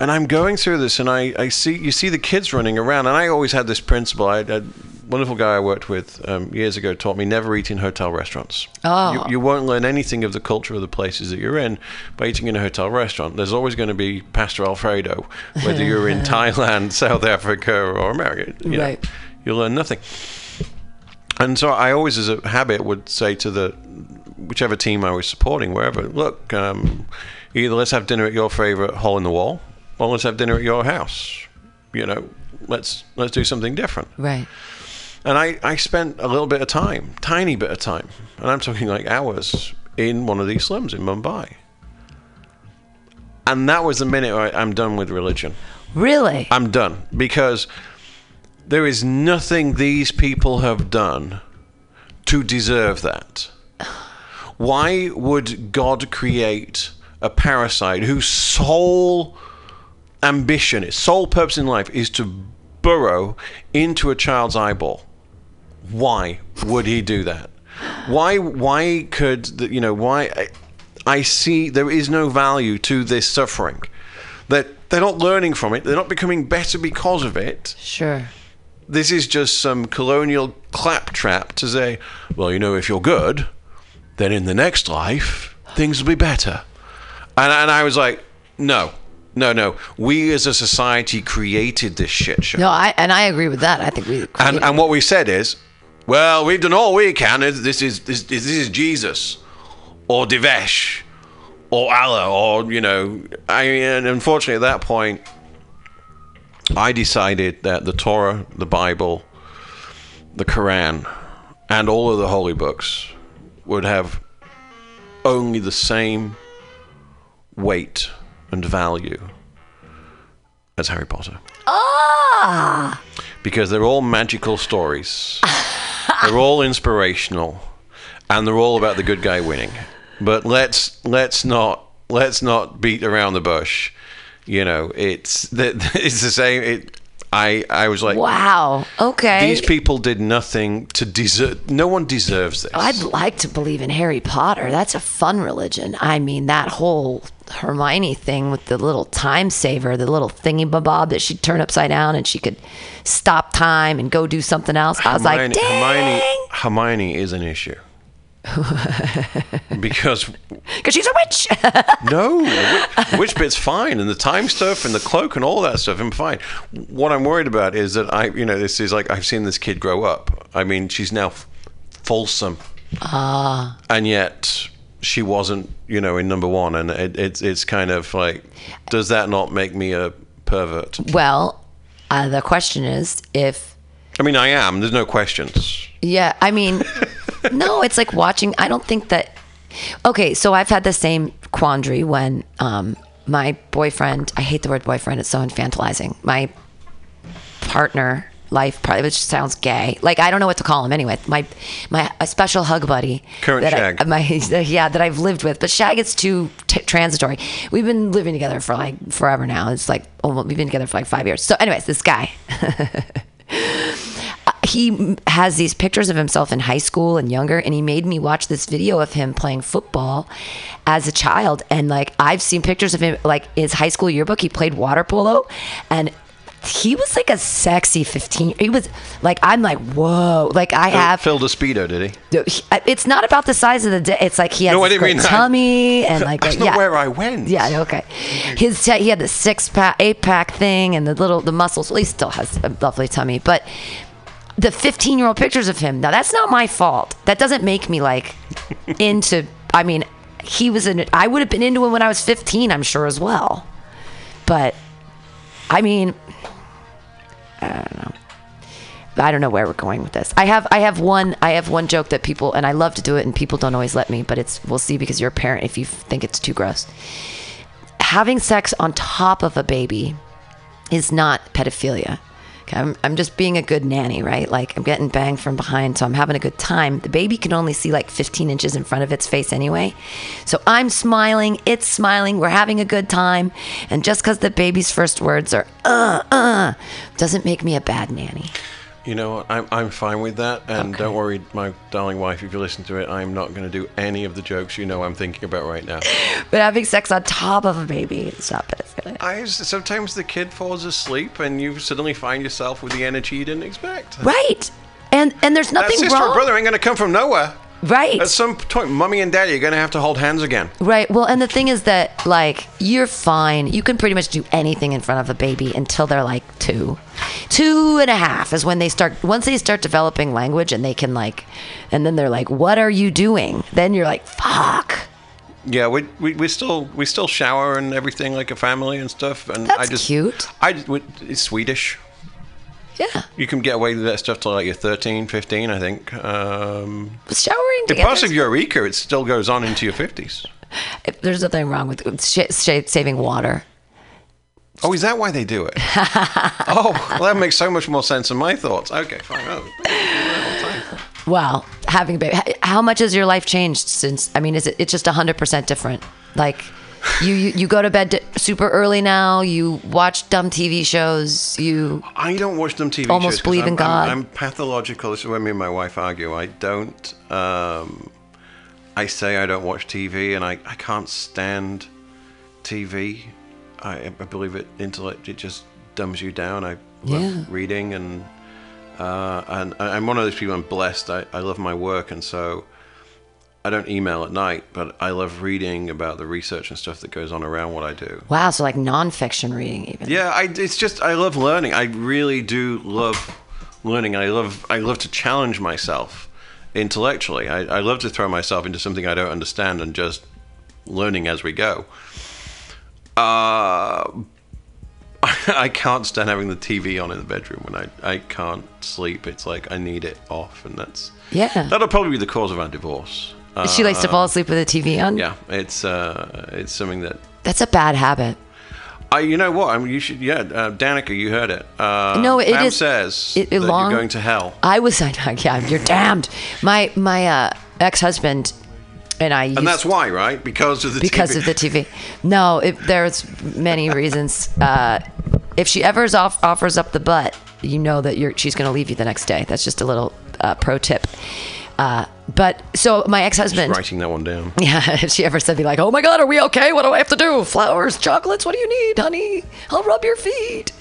And I'm going through this, and I, I see you see the kids running around, and I always had this principle. I, a wonderful guy I worked with um, years ago taught me never eat in hotel restaurants. Oh. You, you won't learn anything of the culture of the places that you're in by eating in a hotel restaurant. There's always going to be pasta alfredo, whether you're in Thailand, South Africa, or America. You Right. Know, you'll learn nothing. And so I always, as a habit, would say to the whichever team I was supporting, wherever, look, um, either let's have dinner at your favorite hole in the wall, or let's have dinner at your house. You know, let's let's do something different. Right. And I, I spent a little bit of time, tiny bit of time, and I'm talking like hours, in one of these slums in Mumbai. And that was the minute I, I'm done with religion. Really? I'm done because there is nothing these people have done to deserve that. Why would God create a parasite whose sole ambition, its sole purpose in life is to burrow into a child's eyeball? Why would he do that? Why why could the, you know why I, I see there is no value to this suffering. That they're not learning from it, they're not becoming better because of it Sure. this is just some colonial claptrap to say, well, you know, if you're good, then in the next life, things will be better. And, and I was like, no, no, no. We as a society created this shit show. No, I and I agree with that. I think we. And, and what we said is, well, we've done all we can. This is, this, this is Jesus or Devesh, or Allah or, you know, I mean, and unfortunately at that point, I decided that the Torah, the Bible, the Quran, and all of the holy books would have only the same weight and value as Harry Potter. ah, Because they're all magical stories, they're all inspirational, and they're all about the good guy winning. But let's let's not let's not beat around the bush. You know, it's that it's the same. It, I I was like, wow. Okay. these people did nothing to deserve. No one deserves this. I'd like to believe in Harry Potter. That's a fun religion. I mean, that whole Hermione thing with the little time saver, the little thingy bob that she'd turn upside down and she could stop time and go do something else. I was like, dang. Hermione, Hermione is an issue. because Because she's a witch. no, which, which bit's fine, and the time stuff and the cloak and all that stuff, I'm fine. What I'm worried about is that I, you know, this is like I've seen this kid grow up. I mean, she's now f- fulsome, Ah. and yet she wasn't, you know, in number one, and it, it's it's kind of like, does that not make me a pervert? well, uh, the question is if I mean, I am. There's no questions. Yeah, I mean, no, it's like watching. I don't think that. Okay, so I've had the same quandary when um, my boyfriend. I hate the word boyfriend. It's so infantilizing. My partner, life partner, which sounds gay. Like I don't know what to call him anyway. My my a special hug buddy. Current that shag. I, my yeah that I've lived with, but shag is too t- transitory. We've been living together for like forever now. It's like oh, we've been together for like five years. So, anyways, this guy. he has these pictures of himself in high school and younger and he made me watch this video of him playing football as a child and like i've seen pictures of him like his high school yearbook he played water polo and he was like a sexy 15 he was like i'm like whoa like i have filled a speedo, did he? Uh, it's not about the size of the di- it's like he has No, I didn't great mean that. tummy and like That's yeah. not where I went. Yeah, okay. His he had the six pack, eight pack thing, and the little the muscles. Well, he still has a lovely tummy, but the 15 year old pictures of him. Now that's not my fault. That doesn't make me like into. I mean, he was in. I would have been into him when I was 15. I'm sure as well. But I mean, I don't know. I don't know where we're going with this. I have I have one I have one joke that people and I love to do it and people don't always let me, but it's we'll see because you're a parent if you think it's too gross. Having sex on top of a baby is not pedophilia. I'm, I'm just being a good nanny, right? Like I'm getting banged from behind, so I'm having a good time. The baby can only see like 15 inches in front of its face anyway. So I'm smiling, it's smiling, we're having a good time. And just because the baby's first words are, uh, uh, doesn't make me a bad nanny. You know? I'm, I'm fine with that. And Okay. don't worry, my darling wife, if you listen to it, I'm not going to do any of the jokes you know I'm thinking about right now. But having sex on top of a baby, stop it. I Sometimes the kid falls asleep and you suddenly find yourself with the energy you didn't expect. Right. And and there's That nothing sister wrong. or brother ain't going to come from nowhere. Right. At some point, mommy and daddy are going to have to hold hands again. Right. Well, and the thing is that like you're fine. You can pretty much do anything in front of a baby until they're like two, two and a half is when they start. Once they start developing language and they can like, and then they're like, "What are you doing?" Then you're like, "Fuck." Yeah, we, we, we still we still shower and everything like a family and stuff. And I just cute. I it's Swedish. Yeah. You can get away with that stuff till like you're 13, 15, I think. Um, Showering in together. parts of Eureka, it still goes on into your 50s. If There's nothing wrong with sh- sh- saving water. Oh, is that why they do it? oh, well, that makes so much more sense than my thoughts. Okay, fine. Oh, Wow, having a baby. How much has your life changed since? I mean, is it? It's just hundred percent different. Like, you, you you go to bed super early now. You watch dumb TV shows. You I don't watch them TV Almost shows believe I'm, in God. I'm, I'm pathological. This is where me and my wife argue. I don't. Um, I say I don't watch TV, and I, I can't stand TV. I, I believe it intellect. It just dumbs you down. I love Yeah. reading, and uh, and I'm one of those people. I'm blessed. I, I love my work, and so I don't email at night, but I love reading about the research and stuff that goes on around what I do. wow, so like nonfiction reading even. Yeah, I, it's just I love learning. I really do love learning. I love I love to challenge myself intellectually. I, I love to throw myself into something I don't understand and just learning as we go. Uh, I can't stand having the TV on in the bedroom when I, I can't sleep. It's like I need it off, and that's Yeah. that'll probably be the cause of our divorce. Uh, she likes to fall asleep with the TV on. yeah, it's uh, it's something that That's a bad habit. I, you know what? I mean, you should. Yeah, uh, Danica, you heard it. Uh, No, it Pam is- says it- it that long- you're going to hell. I was yeah, you're damned. My my uh, ex husband and I used And that's why, right? Because of the because TV. of the TV. No, it, there's many reasons. Uh, if she ever off, offers up the butt, you know that you're she's going to leave you the next day. That's just a little uh, pro tip. But so my ex-husband, writing that one down. yeah, if she ever said be like, "Oh my God, are we okay? What do I have to do? Flowers, chocolates? What do you need, honey? I'll rub your feet."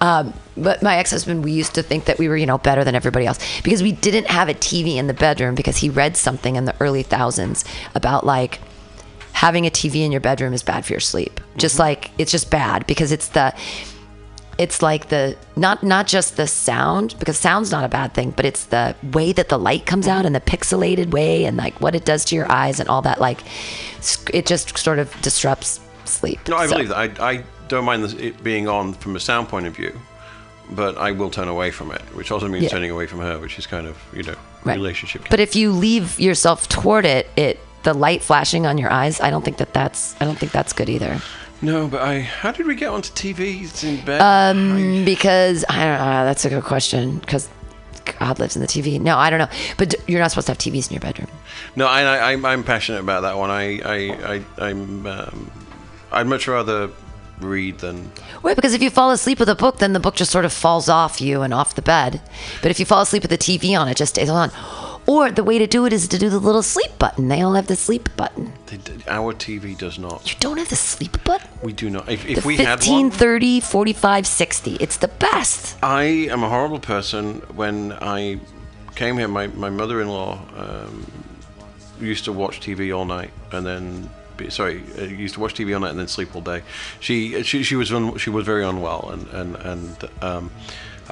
Um, but my ex-husband, we used to think that we were, you know, better than everybody else because we didn't have a TV in the bedroom because he read something in the early thousands about like having a TV in your bedroom is bad for your sleep. Just like it's just bad because it's the it's like the not not just the sound because sound's not a bad thing but it's the way that the light comes out and the pixelated way and like what it does to your eyes and all that like it just sort of disrupts sleep No, I So- believe that. I, I don't mind it being on from a sound point of view, but I will turn away from it, which also means Yeah. turning away from her, which is kind of you know Right. relationship. but if you leave yourself toward it it the light flashing on your eyes i don't think that that's i don't think that's good either no, but I. How did we get onto TVs in bed? um because i don't know that's a good question because god lives in the tv no i don't know but d- you're not supposed to have tvs in your bedroom No, I, I, I'm, I'm passionate about that one. I, I, I I'm, um, I'd much rather read than. Right, because if you fall asleep with a book, then the book just sort of falls off you and off the bed. But if you fall asleep with the TV on, it just stays on. Or the way to do it is to do the little sleep button. They all have the sleep button. They, our TV does not. You don't have the sleep button? We do not. If, if The we had 15, one, 30, 45, 60. It's the best. I am a horrible person. When I came here, my, my mother-in-law um, used to watch TV all night and then. be- Sorry, uh, used to watch TV all night and then sleep all day. She she, she was un, she was very unwell and and and um,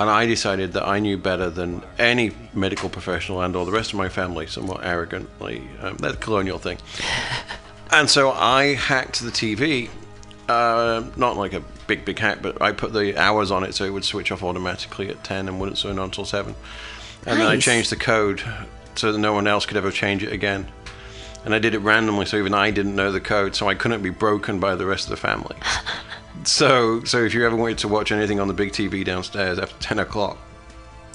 and I decided that I knew better than any medical professional and or the rest of my family, somewhat arrogantly. Um, that colonial thing. And so I hacked the TV. Uh, not like a big, big hack, but I put the hours on it so it would switch off automatically at 10 and wouldn't swing on until 7. And then I changed the code so that no one else could ever change it again. And I did it randomly so even I didn't know the code, so I couldn't be broken by the rest of the family. so, so if you ever wanted to watch anything on the big TV downstairs after 10 o'clock,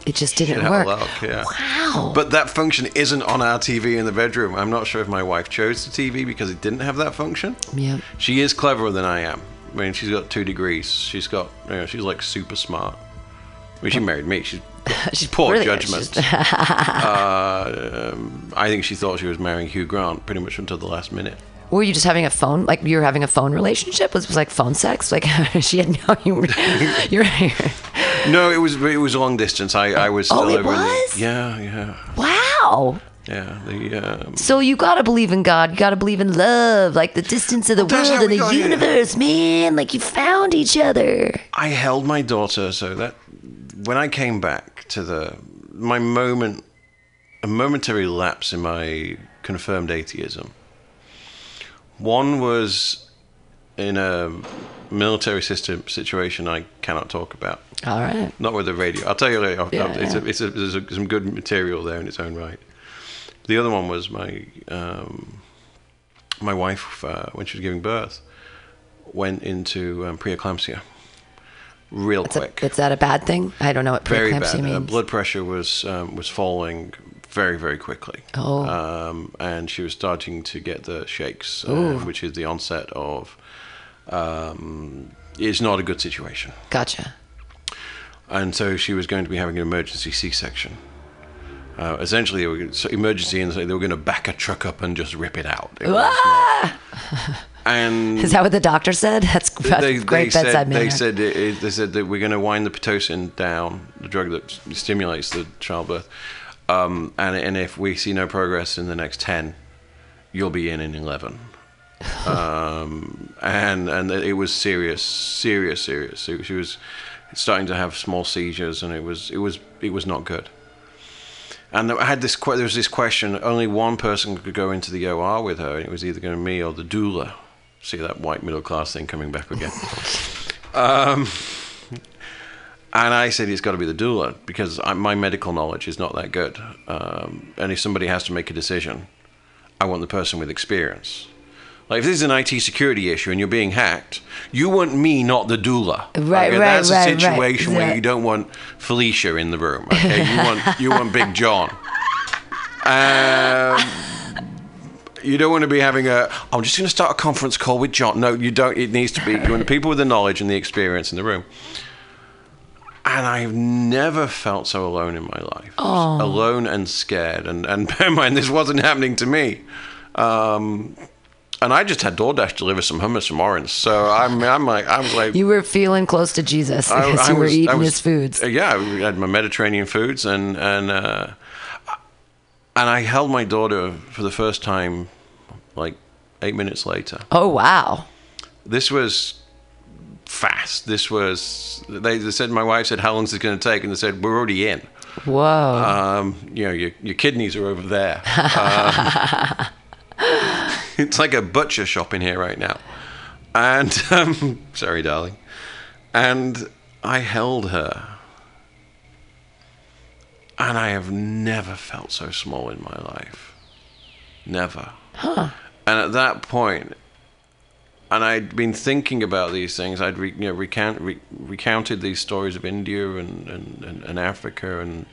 It just didn't work. look, yeah. Wow. But that function isn't on our TV in the bedroom. I'm not sure if my wife chose the TV because it didn't have that function. yeah. She is cleverer than I am. I mean, she's got two degrees. She's got, you know, she's like super smart. Well, she married me. She's She's poor brilliant. judgment. Uh, um, I think she thought she was marrying Hugh Grant pretty much until the last minute. Were you just having a phone? Like you were having a phone relationship? Was was like phone sex? Like she had no. You were. You're. No, it was it was long distance. I, I was still Oh, it over in the- was? yeah, yeah, wow. yeah. The um, So you gotta believe in God. You gotta believe in love, like the distance of the world and the here. universe, man. Like you found each other. I held my daughter so that when I came back to the my moment, a momentary lapse in my confirmed atheism. One was in a military system situation I cannot talk about. All right. Not with the radio. I'll tell you later. Yeah, it's yeah. A, it's a, there's a, some good material there in its own right. The other one was my um, my wife uh, when she was giving birth went into um, preeclampsia real It's, a, quick, it's that a bad thing? I don't know what very preeclampsia bad. Uh, means. blood pressure was um, was falling very very quickly. Oh. um, and she was starting to get the shakes, uh, which is the onset of. Um, it's not a good situation. Gotcha. and so she was going to be having an emergency C-section. Uh, essentially, were, so emergency, and they were going to back a truck up and just rip it out. It and Is that what the doctor said? That's, they, great they bedside said, manner. they said it, it- they said that we're going to wind the pitocin down, the drug that stimulates the childbirth, um, and and if we see no progress in the next ten, you'll be in in eleven. um, and and it was serious, serious, serious. So she was starting to have small seizures, and it was it was it was not good. And I had this there was this question. Only one person could go into the OR with her, and it was either going to be me or the doula. See that white middle class thing coming back again. um, and I said it's got to be the doula because I, my medical knowledge is not that good. Um, and if somebody has to make a decision, I want the person with experience. Like if this is an IT security issue and you're being hacked, you want me, not the doula. Right, okay? right, That's right, a situation Yeah. where you don't want Felicia in the room. Okay, you want you want Big John. Um, you don't want to be having a. I'm just going to start a conference call with John. No, you don't. It needs to be you want the people with the knowledge and the experience in the room. And I've never felt so alone in my life. Alone and scared. And and bear in mind, this wasn't happening to me. Um, and I just had DoorDash deliver some hummus from Orange. So I'm I'm like I'm like you were feeling close to Jesus I- because I you were was- I eating was- his foods. uh, Yeah, I had my Mediterranean foods, and and uh, and I held my daughter for the first time, like eight minutes later. Oh wow. This was fast. This was they, they said my wife said how long is it going to take, and they said we're already in. Whoa. Um, you know, your your kidneys are over there. Um, it's like a butcher shop in here right now. And um, sorry, darling. And I held her. And I have never felt so small in my life. Never. Huh. And at that point, and I'd been thinking about these things. I'd re, you know, recount, re, recounted these stories of India and, and, and, and Africa and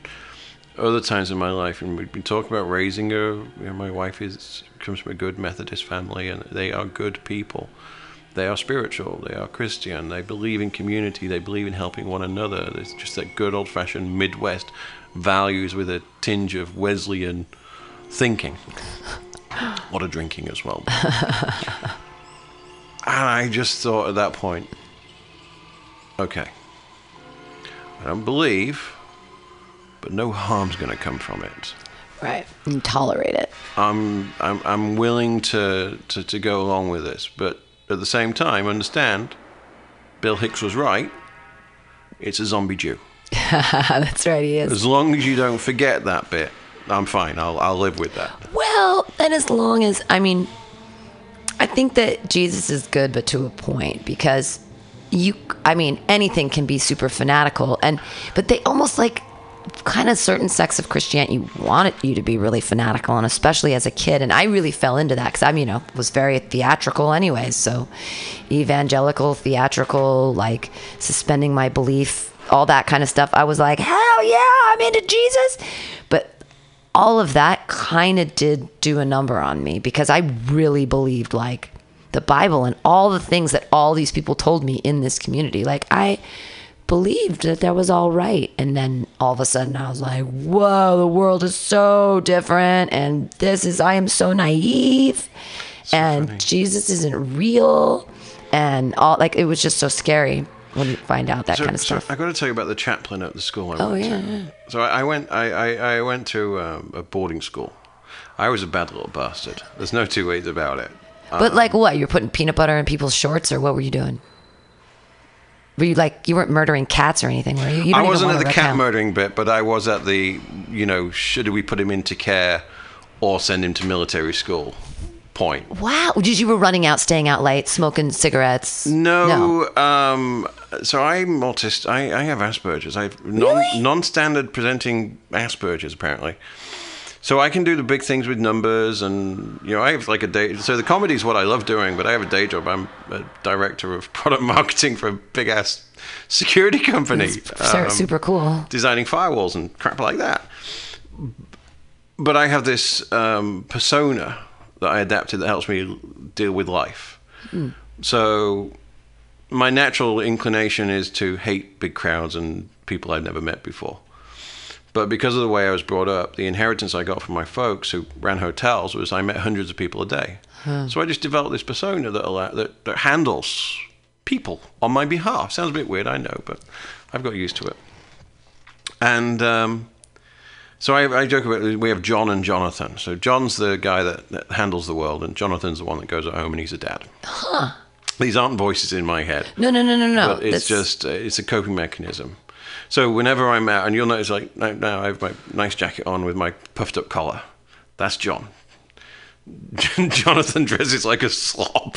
other times in my life, and we've been talking about raising her. You know, my wife is comes from a good Methodist family, and they are good people. They are spiritual. They are Christian. They believe in community. They believe in helping one another. There's just that good old-fashioned Midwest values with a tinge of Wesleyan thinking. What a drinking as well. and I just thought at that point, okay, I don't believe, but no harm's going to come from it. right. And tolerate it. I'm I'm I'm willing to, to, to go along with this, but at the same time, understand, Bill Hicks was right. It's a zombie Jew. That's right. He is. As long as you don't forget that bit, I'm fine. I'll I'll live with that. Well, and as long as I mean, I think that Jesus is good, but to a point because you. I mean, anything can be super fanatical, and but they almost like kind of certain sects of Christianity wanted you to be really fanatical, and especially as a kid. And I really fell into that because I'm, you know, was very theatrical anyways. So evangelical, theatrical, like suspending my belief, all that kind of stuff. I was like, hell yeah, I'm into Jesus. All of that kind of did do a number on me because I really believed like the Bible and all the things that all these people told me in this community. Like I believed that that was all right. And then all of a sudden I was like, whoa, the world is so different. And this is, I am so naive. and funny. Jesus isn't real. And all, like, it was just so scary when you find out that So, kind of so stuff. I got to tell you about the chaplain at the school I Oh, went yeah, to. yeah. So I, I went. I, I, I went to um, a boarding school. I was a bad little bastard. There's no two ways about it. But like what? You're putting peanut butter in people's shorts, or what were you doing? Were you like you weren't murdering cats or anything, were you? you I wasn't at the cat murdering bit, but I was at the, you know, should we put him into care or send him to military school point. Wow! Did you were running out, staying out late, smoking cigarettes? No, um, so I'm autistic. I, I have Asperger's. I have non, Really? non-standard presenting Asperger's apparently. So I can do the big things with numbers, and you know, I have like a day. So the comedy is what I love doing, but I have a day job. I'm a director of product marketing for a big ass security company, um, super cool. designing firewalls and crap like that. But I have this um, persona that I adapted that helps me deal with life. So my natural inclination is to hate big crowds and people I've never met before. But because of the way I was brought up, the inheritance I got from my folks who ran hotels was I met hundreds of people a day. So I just developed this persona that, allow, that that handles people on my behalf. Sounds a bit weird, I know, but I've got used to it. And um, so I, I joke about we have John and Jonathan. So John's the guy that, that handles the world, and Jonathan's the one that goes at home and he's a dad. These aren't voices in my head. No, no, no, no, no. But it's That's- just uh, it's a coping mechanism. So whenever I'm out, and you'll notice like now, now I have my nice jacket on with my puffed up collar. That's John. Jonathan dresses like a slob.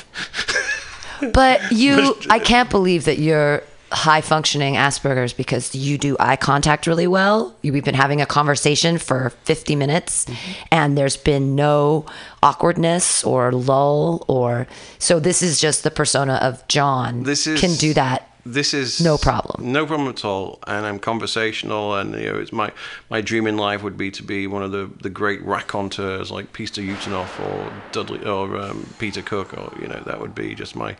But you, I can't believe that you're high functioning Asperger's because you do eye contact really well. We've been having a conversation for 50 minutes Mm-hmm. and there's been no awkwardness or lull or so this is just the persona of John This is can do that. This is No problem. No problem at all. And I'm conversational, and you know, it's my my dream in life would be to be one of the, the great raconteurs like Peter Ustinov or Dudley or um, Peter Cook, or you know, that would be just my.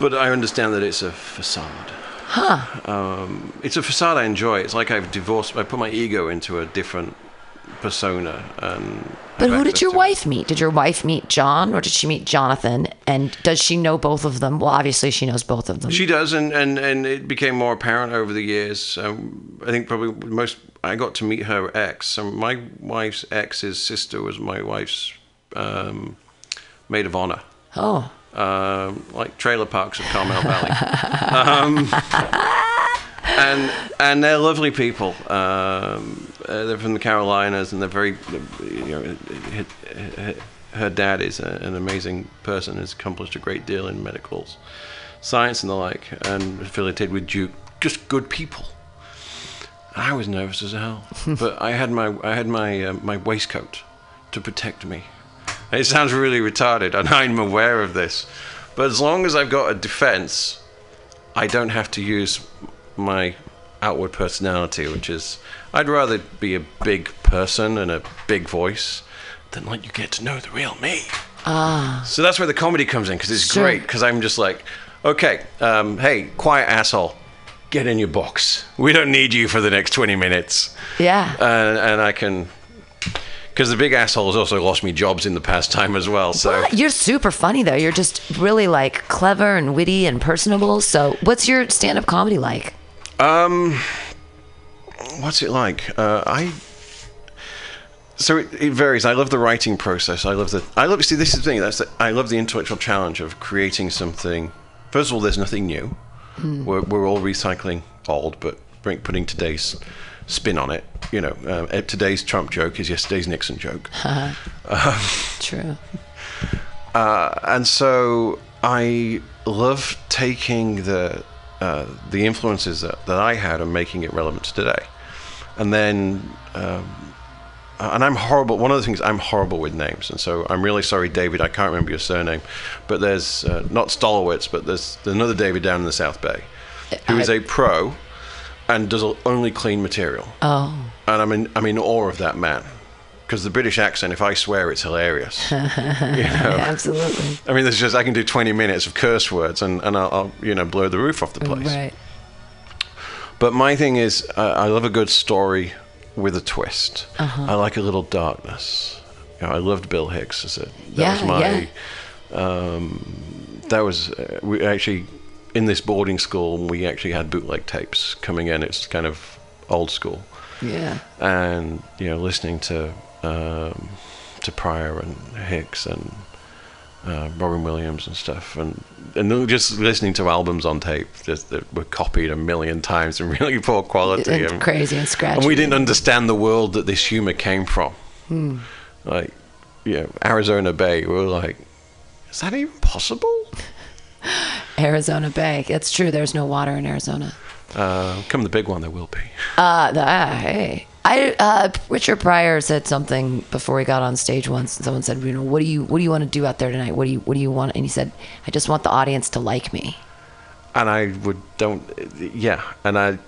But I understand that it's a facade. Huh. Um, it's a facade I enjoy. It's like I've divorced. I put my ego into a different persona, and. But who did your it. wife meet? Did your wife meet John or did she meet Jonathan? And does she know both of them? Well, obviously she knows both of them. She does, and, and, and it became more apparent over the years. Um, I think probably most I got to meet her ex. So my wife's ex's sister was my wife's um, maid of honor, oh. Um, like trailer parks of Carmel Valley. um, and and they're lovely people. Um, uh, they're from the Carolinas, and they're very, you know, her, her dad is a, an amazing person. Has accomplished a great deal in medical science and the like, and affiliated with Duke. Just good people. I was nervous as hell, but I had my I had my uh, my waistcoat to protect me. It sounds really retarded, and I'm aware of this. But as long as I've got a defense, I don't have to use my outward personality, which is I'd rather be a big person and a big voice than let you get to know the real me. Ah. So that's where the comedy comes in because it's Sure. great because I'm just like, okay, um, hey, quiet asshole, get in your box. We don't need you for the next 20 minutes. Yeah. And, and I can. Because the big asshole has also lost me jobs in the past time as well. So You're super funny though. You're just really like clever and witty and personable. So, what's your stand-up comedy like? Um, what's it like? Uh, I. So it, it varies. I love the writing process. I love the. I love. See, this is the thing. That's. The, I love the intellectual challenge of creating something. First of all, there's nothing new. We're, we're all recycling old, but putting today's spin on it. You know, um, eh, today's Trump joke is yesterday's Nixon joke. True. Uh, and so I love taking the uh, the influences that, that I had and making it relevant to today. And then, um, and I'm horrible. One of the things I'm horrible with names, and so I'm really sorry, David. I can't remember your surname, but there's uh, not Stolowitz, but there's, there's another David down in the South Bay, who is a pro and does only clean material. Oh. And I'm in I'm in awe of that man. Because the British accent, if I swear, it's hilarious. you know Absolutely. I mean, there's just I can do 20 minutes of curse words and, and I'll, I'll you know blow the roof off the place. Right. But my thing is, uh, I love a good story with a twist. Uh-huh. I like a little darkness. You know, I loved Bill Hicks as a that Yeah, was my yeah. um, that was uh, we actually in this boarding school we actually had bootleg tapes coming in. It's kind of old school, Yeah. and you know listening to um, to Pryor and Hicks and uh, Robin Williams and stuff, and and just listening to albums on tape just that were copied a million times in really poor quality And and, crazy and scratchy. and we didn't understand the world that this humor came from. Like, you know, Arizona Bay, we were like, is that even possible? Arizona Bay. It's true. There's no water in Arizona. Uh, come the big one, there will be. Uh, the, ah, hey. I uh, Richard Pryor said something before he got on stage once, and someone said, "You know, what do you what do you want to do out there tonight? What do you what do you want?" And he said, "I just want the audience to like me." and I would don't yeah and I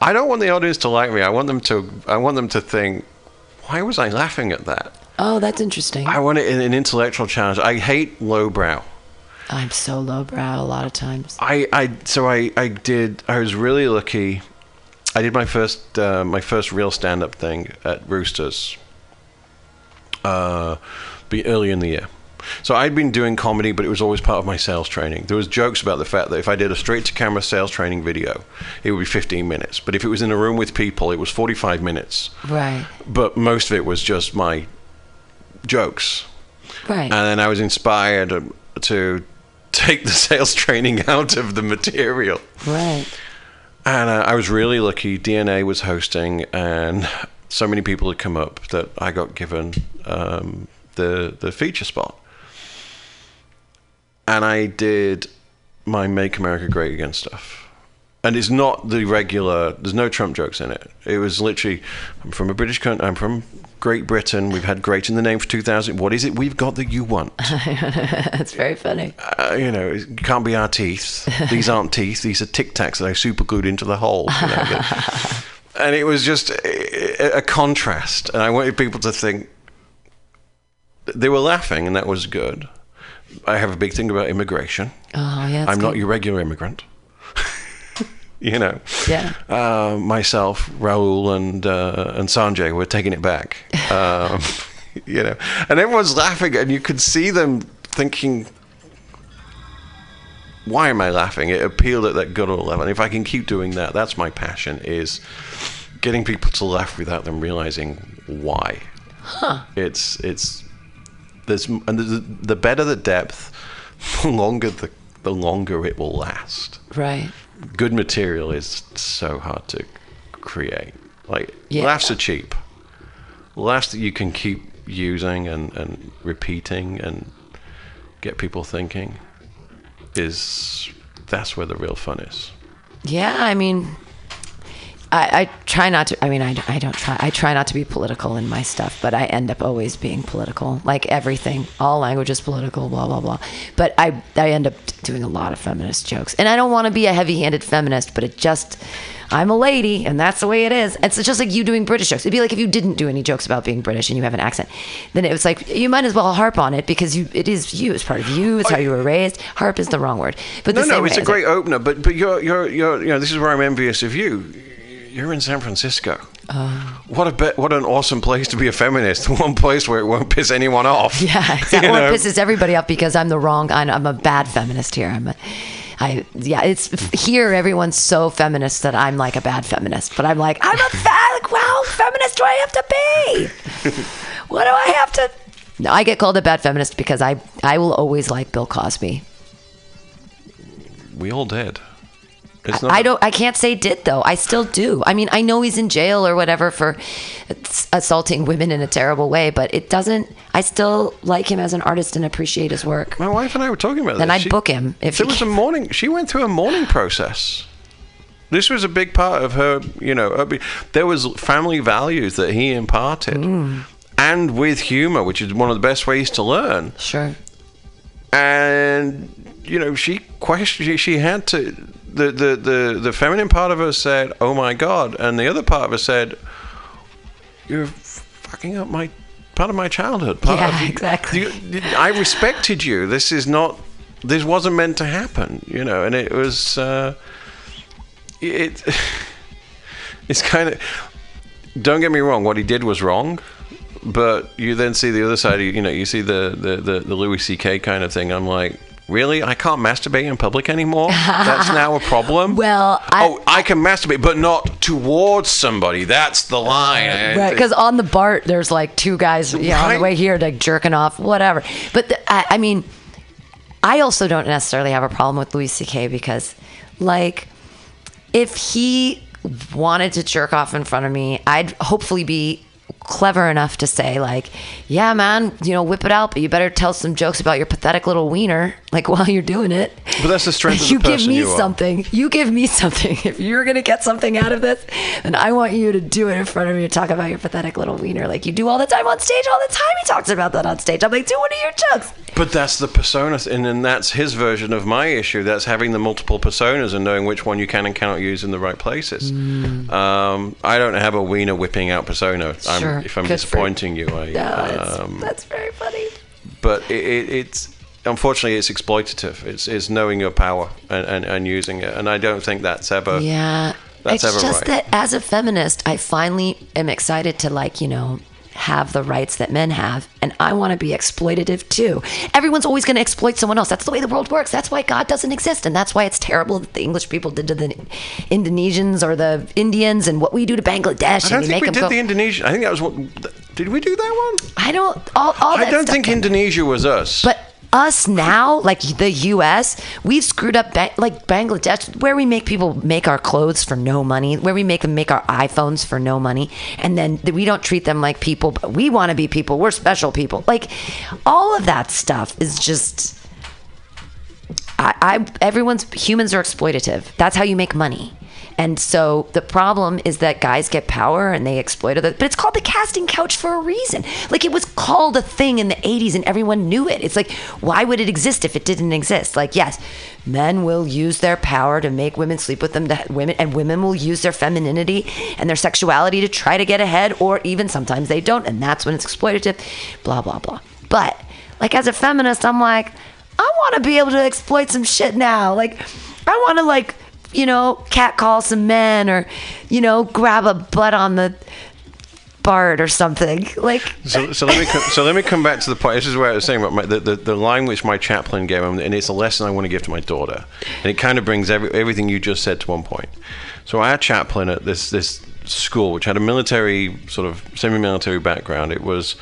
I don't want the audience to like me I want them to I want them to think why was I laughing at that Oh, that's interesting. I want it in an intellectual challenge I hate lowbrow I'm so lowbrow a lot of times. I, I so I, I did I was really lucky I did my first uh, my first real stand up thing at Roosters uh, be early in the year so I'd been doing comedy but it was always part of my sales training there was jokes about the fact that if I did a straight to camera sales training video it would be 15 minutes but if it was in a room with people it was 45 minutes Right. but most of it was just my jokes Right. and then I was inspired to take the sales training out of the material. right. And uh, I was really lucky. DNA was hosting, and so many people had come up that I got given um, the the feature spot. And I did my "Make America Great Again" stuff. And it's not the regular. There's no Trump jokes in it. It was literally, I'm from a British country. I'm from Great Britain. We've had great in the name for 2,000. What is it we've got that you want? That's very funny. uh, you know, it can't be our teeth. These aren't teeth. These are Tic Tacs that I super glued into the hole. You know, and it was just a, a contrast. And I wanted people to think they were laughing, and that was good. I have a big thing about immigration. Oh yeah. I'm not good. your regular immigrant. You know. Yeah. Uh, myself, Rahul, and uh, and Sanjay were taking it back. Um, you know, and everyone's laughing, and you could see them thinking, "Why am I laughing?" It appealed at that guttural level. And if I can keep doing that, that's my passion: is getting people to laugh without them realizing why. Huh. It's it's there's and the, the better the depth, the longer the the longer it will last Right. Good material is so hard to create. Like Yeah. laughs are cheap. Laughs that you can keep using and, and repeating and get people thinking is that's where the real fun is. Yeah, I mean, I, I try not to. I mean, I, I don't try. I try not to be political in my stuff, but I end up always being political. Like everything, all language is political. Blah blah blah. But I I end up doing a lot of feminist jokes, and I don't want to be a heavy-handed feminist, but it just. I'm a lady, and that's the way it is. It's just like you doing British jokes. It'd be like if you didn't do any jokes about being British and you have an accent, then it was like you might as well harp on it because you it is you. It's part of you. It's how you were raised. Harp is the wrong word, but No, the no, it's a great opener, but but you're you're you're you know this is where I'm envious of you. You're in San Francisco. what a be- what an awesome place to be a feminist. One place where it won't piss anyone off. Yeah, exactly. Or know? it pisses everybody off because I'm the wrong. I'm, I'm a bad feminist here. I'm a, I yeah. It's here. Everyone's so feminist that I'm like a bad feminist. But I'm like I'm a bad. Well, feminist do I have to be? what do I have to? No, I get called a bad feminist because I I will always like Bill Cosby. We all did. It's I don't. I can't say did though. I still do. I mean, I know he's in jail or whatever for assaulting women in a terrible way, but it doesn't. I still like him as an artist and appreciate his work. My wife and I were talking about Then this. I'd book him if there he was a mourning. She went through a mourning process. This was a big part of her. You know, there was family values that he imparted, Mm. and with humor, which is one of the best ways to learn. Sure. And you know, she questioned. She, she had to. The, the the the feminine part of her said, "Oh my God," and the other part of her said, "You're fucking up my." Part of my childhood. Part Yeah, of, exactly. you- I respected you. This is not. This wasn't meant to happen, you know. And it was. Uh, it. it's kind of. Don't get me wrong. What he did was wrong, but you then see the other side. You know, you see the the the, the Louis C.K. kind of thing. I'm like. Really, I can't masturbate in public anymore. That's now a problem. Well, I- oh, I can masturbate, but not towards somebody. That's the line. Right, because on the BART, there's like two guys you know, on the way here, like jerking off, whatever. But the, I, I mean, I also don't necessarily have a problem with Louis C.K. because, like, if he wanted to jerk off in front of me, I'd hopefully be clever enough to say like yeah man you know whip it out but you better tell some jokes about your pathetic little wiener like while you're doing it. But that's the strength of the you give me you something. You give me something. If you're gonna get something out of this then i want you to do it in front of me talk about your pathetic little wiener. Like you do all the time on stage all the time he talks about that on stage. I'm like do one of your jokes. But that's the persona, and then that's his version of my issue. That's having the multiple personas and knowing which one you can and cannot use in the right places. Um, I don't have a wiener whipping out persona. I'm, Sure. if I'm Good for- disappointing you, I, no, um, that's very funny but it, it, it's unfortunately it's exploitative. It's, it's knowing your power and, and, and using it, and I don't think that's ever. Yeah. That's it's just right. that as a feminist, I finally am excited to like, you know, have the rights that men have and I want to be exploitative too. Everyone's always going to exploit someone else. That's the way the world works. That's why God doesn't exist and that's why it's terrible that the English people did to the Indonesians or the Indians and what we do to Bangladesh I don't and we think make we did go the Indonesian. I think that was what. Did we do that one? I don't all, all I don't think. Indonesia was us. But us now, like the U.S., we've screwed up ba- like Bangladesh, where we make people make our clothes for no money, where we make them make our iPhones for no money, and then we don't treat them like people, but we want to be people. We're special people. Like all of that stuff is just. I, I everyone's humans are exploitative. That's how you make money. And so the problem is that guys get power and they exploit it. But it's called the casting couch for a reason. Like it was called a thing in the 80s and everyone knew it. It's like, why would it exist if it didn't exist? Like, yes, men will use their power to make women sleep with them, to women, and women will use their femininity and their sexuality to try to get ahead, or even sometimes they don't. And that's when it's exploitative, blah, blah, blah. But like as a feminist, I'm like, I want to be able to exploit some shit now. Like, I want to like, you know, catcall some men or, you know, grab a butt on the BART or something. Like, So, so let me so let me come back to the point. This is where I was saying about my, the, the the line which my chaplain gave him, and it's a lesson I want to give to my daughter, and it kind of brings every, everything you just said to one point. So our chaplain at this this school, which had a military sort of semi-military background, it was.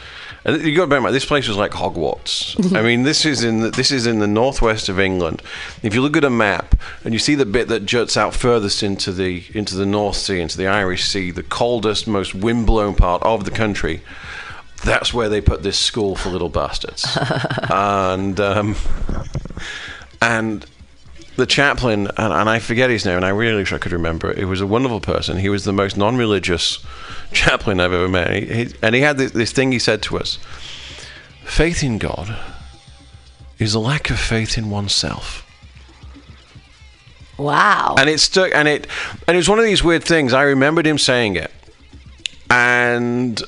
And you got to bear in mind, this place was like Hogwarts. I mean, this is in the, this is in the northwest of England. If you look at a map and you see the bit that juts out furthest into the into the North Sea, into the Irish Sea, the coldest, most windblown part of the country, that's where they put this school for little bastards. and um, and the chaplain, and, and I forget his name, and I really wish I could remember it. He was a wonderful person. He was the most non-religious chaplain I've ever met. He, he, and he had this, this thing he said to us: "Faith in God is a lack of faith in oneself." wow. and it stuck and it and it was one of these weird things i remembered him saying it and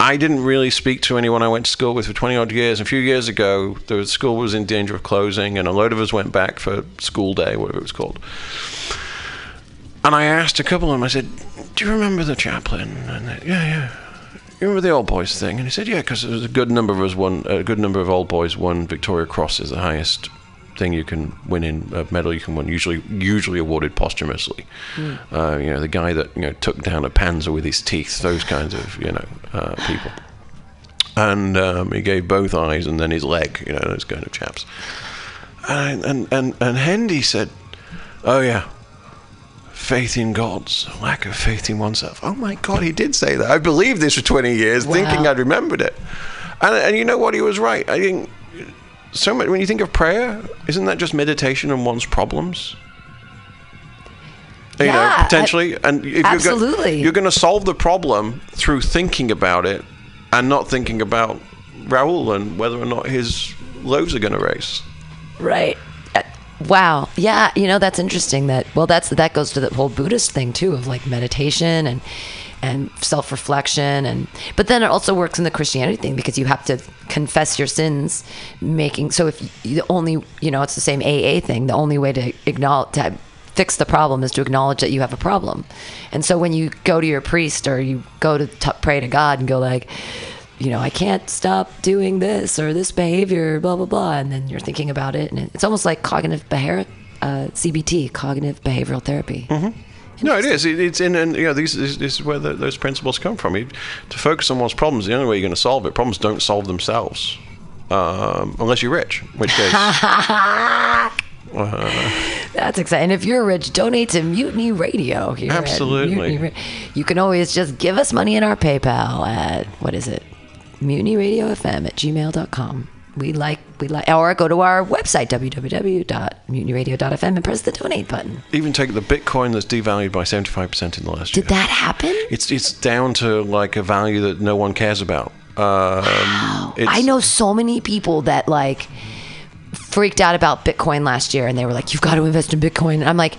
i didn't really speak to anyone i went to school with for 20 odd years a few years ago the school was in danger of closing and a load of us went back for school day whatever it was called and i asked a couple of them i said do you remember the chaplain and they, yeah yeah you remember the old boys thing? And he said, "Yeah, because a good number of us won. A good number of old boys won Victoria Cross is the highest thing you can win in a medal you can win. Usually, usually awarded posthumously. Uh, you know, the guy that you know took down a panzer with his teeth. Those kinds of you know uh, people. And um, he gave both eyes and then his leg. You know, those kind of chaps. And and and, and Hendy said, "Oh yeah." Faith in God's lack of faith in oneself. Oh my God, he did say that. I believed this for 20 years, thinking I'd remembered it. And, and you know what? He was right. I think so much when you think of prayer, isn't that just meditation on one's problems? You Yeah, know, I- potentially. and if absolutely. You're going to solve the problem through thinking about it and not thinking about Rahul and whether or not his loaves are going to race. Right. Uh, Wow. Yeah. You know, that's interesting. That well, that's that goes to the whole Buddhist thing too of like meditation and and self reflection and but then it also works in the Christianity thing because you have to confess your sins, making so if you, the only you know it's the same AA thing. The only way to acknowledge to fix the problem is to acknowledge that you have a problem. And so when you go to your priest or you go to t- pray to God and go like, you know, I can't stop doing this or this behavior, blah blah blah, and then you're thinking about it, and it's almost like cognitive behavior, uh, CBT, cognitive behavioral therapy. No, it is. It, it's in, and you know, these, this, this is where the, those principles come from. You, to focus on one's problems, the only way you're going to solve it. Problems don't solve themselves, um, unless you're rich. Which case, That's exciting. If you're rich, donate to Mutiny Radio. Here Absolutely. Mutiny You can always just give us money in our PayPal at, what is it? MutinyRadioFM at gmail.com. We like, we like, or go to our website, www.mutinyradio.fm and press the donate button. even take the Bitcoin that's devalued by 75% in the last year. Did that happen? It's it's down to like a value that no one cares about. Um, it's, I know so many people that like freaked out about Bitcoin last year and they were like, you've got to invest in Bitcoin. And I'm like,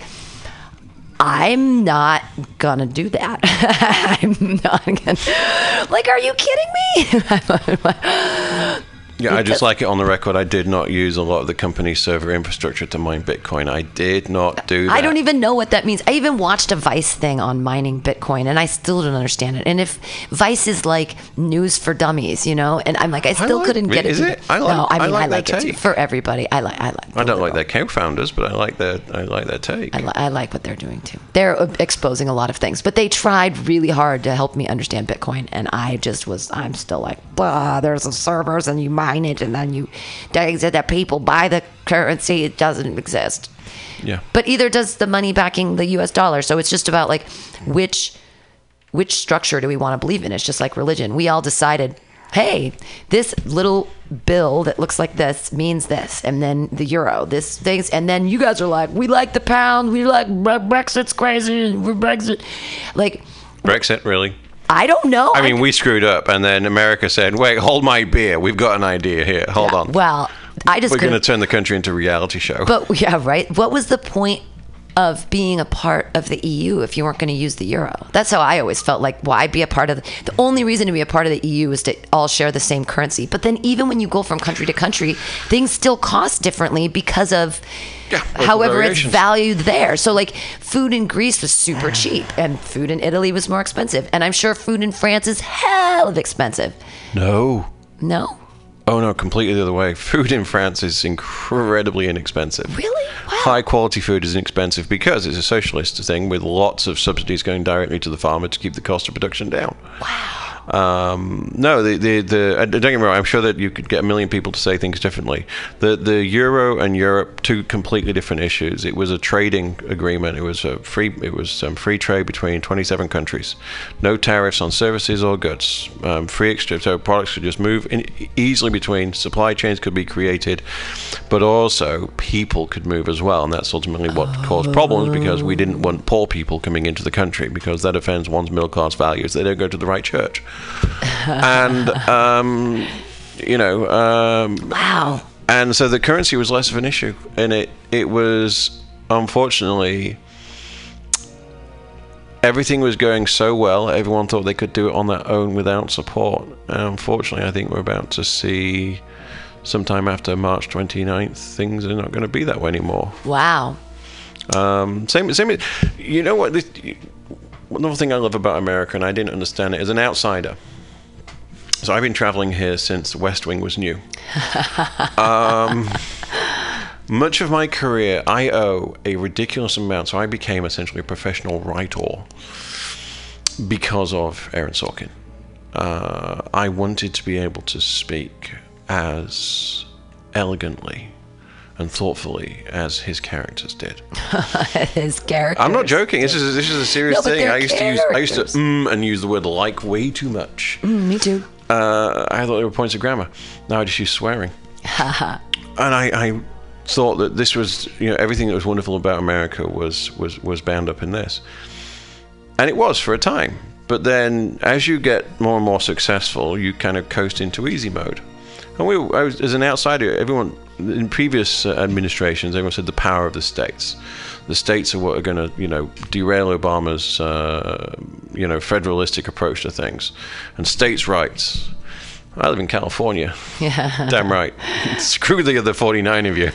I'm not gonna do that. I'm not gonna. Like, are you kidding me? Yeah, I just like it on the record. I did not use a lot of the company's server infrastructure to mine Bitcoin. I did not do that. I don't even know what that means. I even watched a Vice thing on mining Bitcoin, and I still don't understand it. And if Vice is like news for dummies, you know, and I'm like, I still like- couldn't get is it. it? I like- no, I I mean, I like like, that it too. for everybody. I like. I like. I don't like their co-founders, but I like their I like their take. I, li- I like what they're doing too. They're uh, exposing a lot of things, but they tried really hard to help me understand Bitcoin, and I just was. I'm still like, blah. There's some servers, and you mine it, and then you, that that people buy the currency. It doesn't exist. yeah. But either does the money backing the U.S. dollar. So it's just about like which which structure do we want to believe in? It's just like religion. We all decided, hey, this little bill that looks like this means this, and then the euro, this things, and then you guys are like, we like the pound, we like Brexit's crazy, we're Brexit, like. Brexit, really? I don't know. I mean, we screwed up, and then America said, "Wait, hold my beer. We've got an idea here. Hold on. Well, I just We're going to turn the country into a reality show." But yeah, right. What was the point of being a part of the EU if you weren't going to use the euro? That's how I always felt like why be a part of the, the only reason to be a part of the EU is to all share the same currency. But then even when you go from country to country, things still cost differently because of Yeah, local however it's valued there. So like food in Greece was super cheap and food in Italy was more expensive. And I'm sure food in France is hell of expensive. no. No? Oh no, completely the other way. Food in France is incredibly inexpensive. Really? Wow. High quality food is inexpensive because it's a socialist thing with lots of subsidies going directly to the farmer to keep the cost of production down. Wow. Um, no, the, the, the, uh, don't get me wrong, I'm sure that you could get a million people to say things differently. The, the euro and Europe, two completely different issues. It was a trading agreement. It was a free, it was um, free trade between 27 countries. No tariffs on services or goods. Um, free exchange, so products could just move in, easily between, supply chains could be created, but also people could move as well. And that's ultimately what caused problems because we didn't want poor people coming into the country because that offends one's middle class values. They don't go to the right church and um, you know, um, Wow. and so the currency was less of an issue, and it it was unfortunately everything was going so well. Everyone thought they could do it on their own without support. And unfortunately, I think we're about to see. Sometime after March 29th, things are not going to be that way anymore. Wow. Um, same, same. You know what? This, another thing I love about America, and I didn't understand it as an outsider. So I've been traveling here since West Wing was new. um, much of my career, I owe a ridiculous amount. So I became essentially a professional writer because of Aaron Sorkin. Uh, I wanted to be able to speak as elegantly and thoughtfully as his characters did. His character. I'm not joking. This is this is a serious No, thing. I used to use I used to characters. mm and use the word like way too much. Mm, me too. Uh, I thought they were points of grammar. Now I just use swearing. and I, I thought that this was you know everything that was wonderful about America was was was bound up in this, and it was for a time. But then, as you get more and more successful, you kind of coast into easy mode. And we, was, as an outsider, everyone in previous uh, administrations, everyone said the power of the states. The states are what are going to, you know, derail Obama's, uh, you know, federalistic approach to things, and states' rights. I live in California. Yeah. Damn right. Screw the other 49 of you.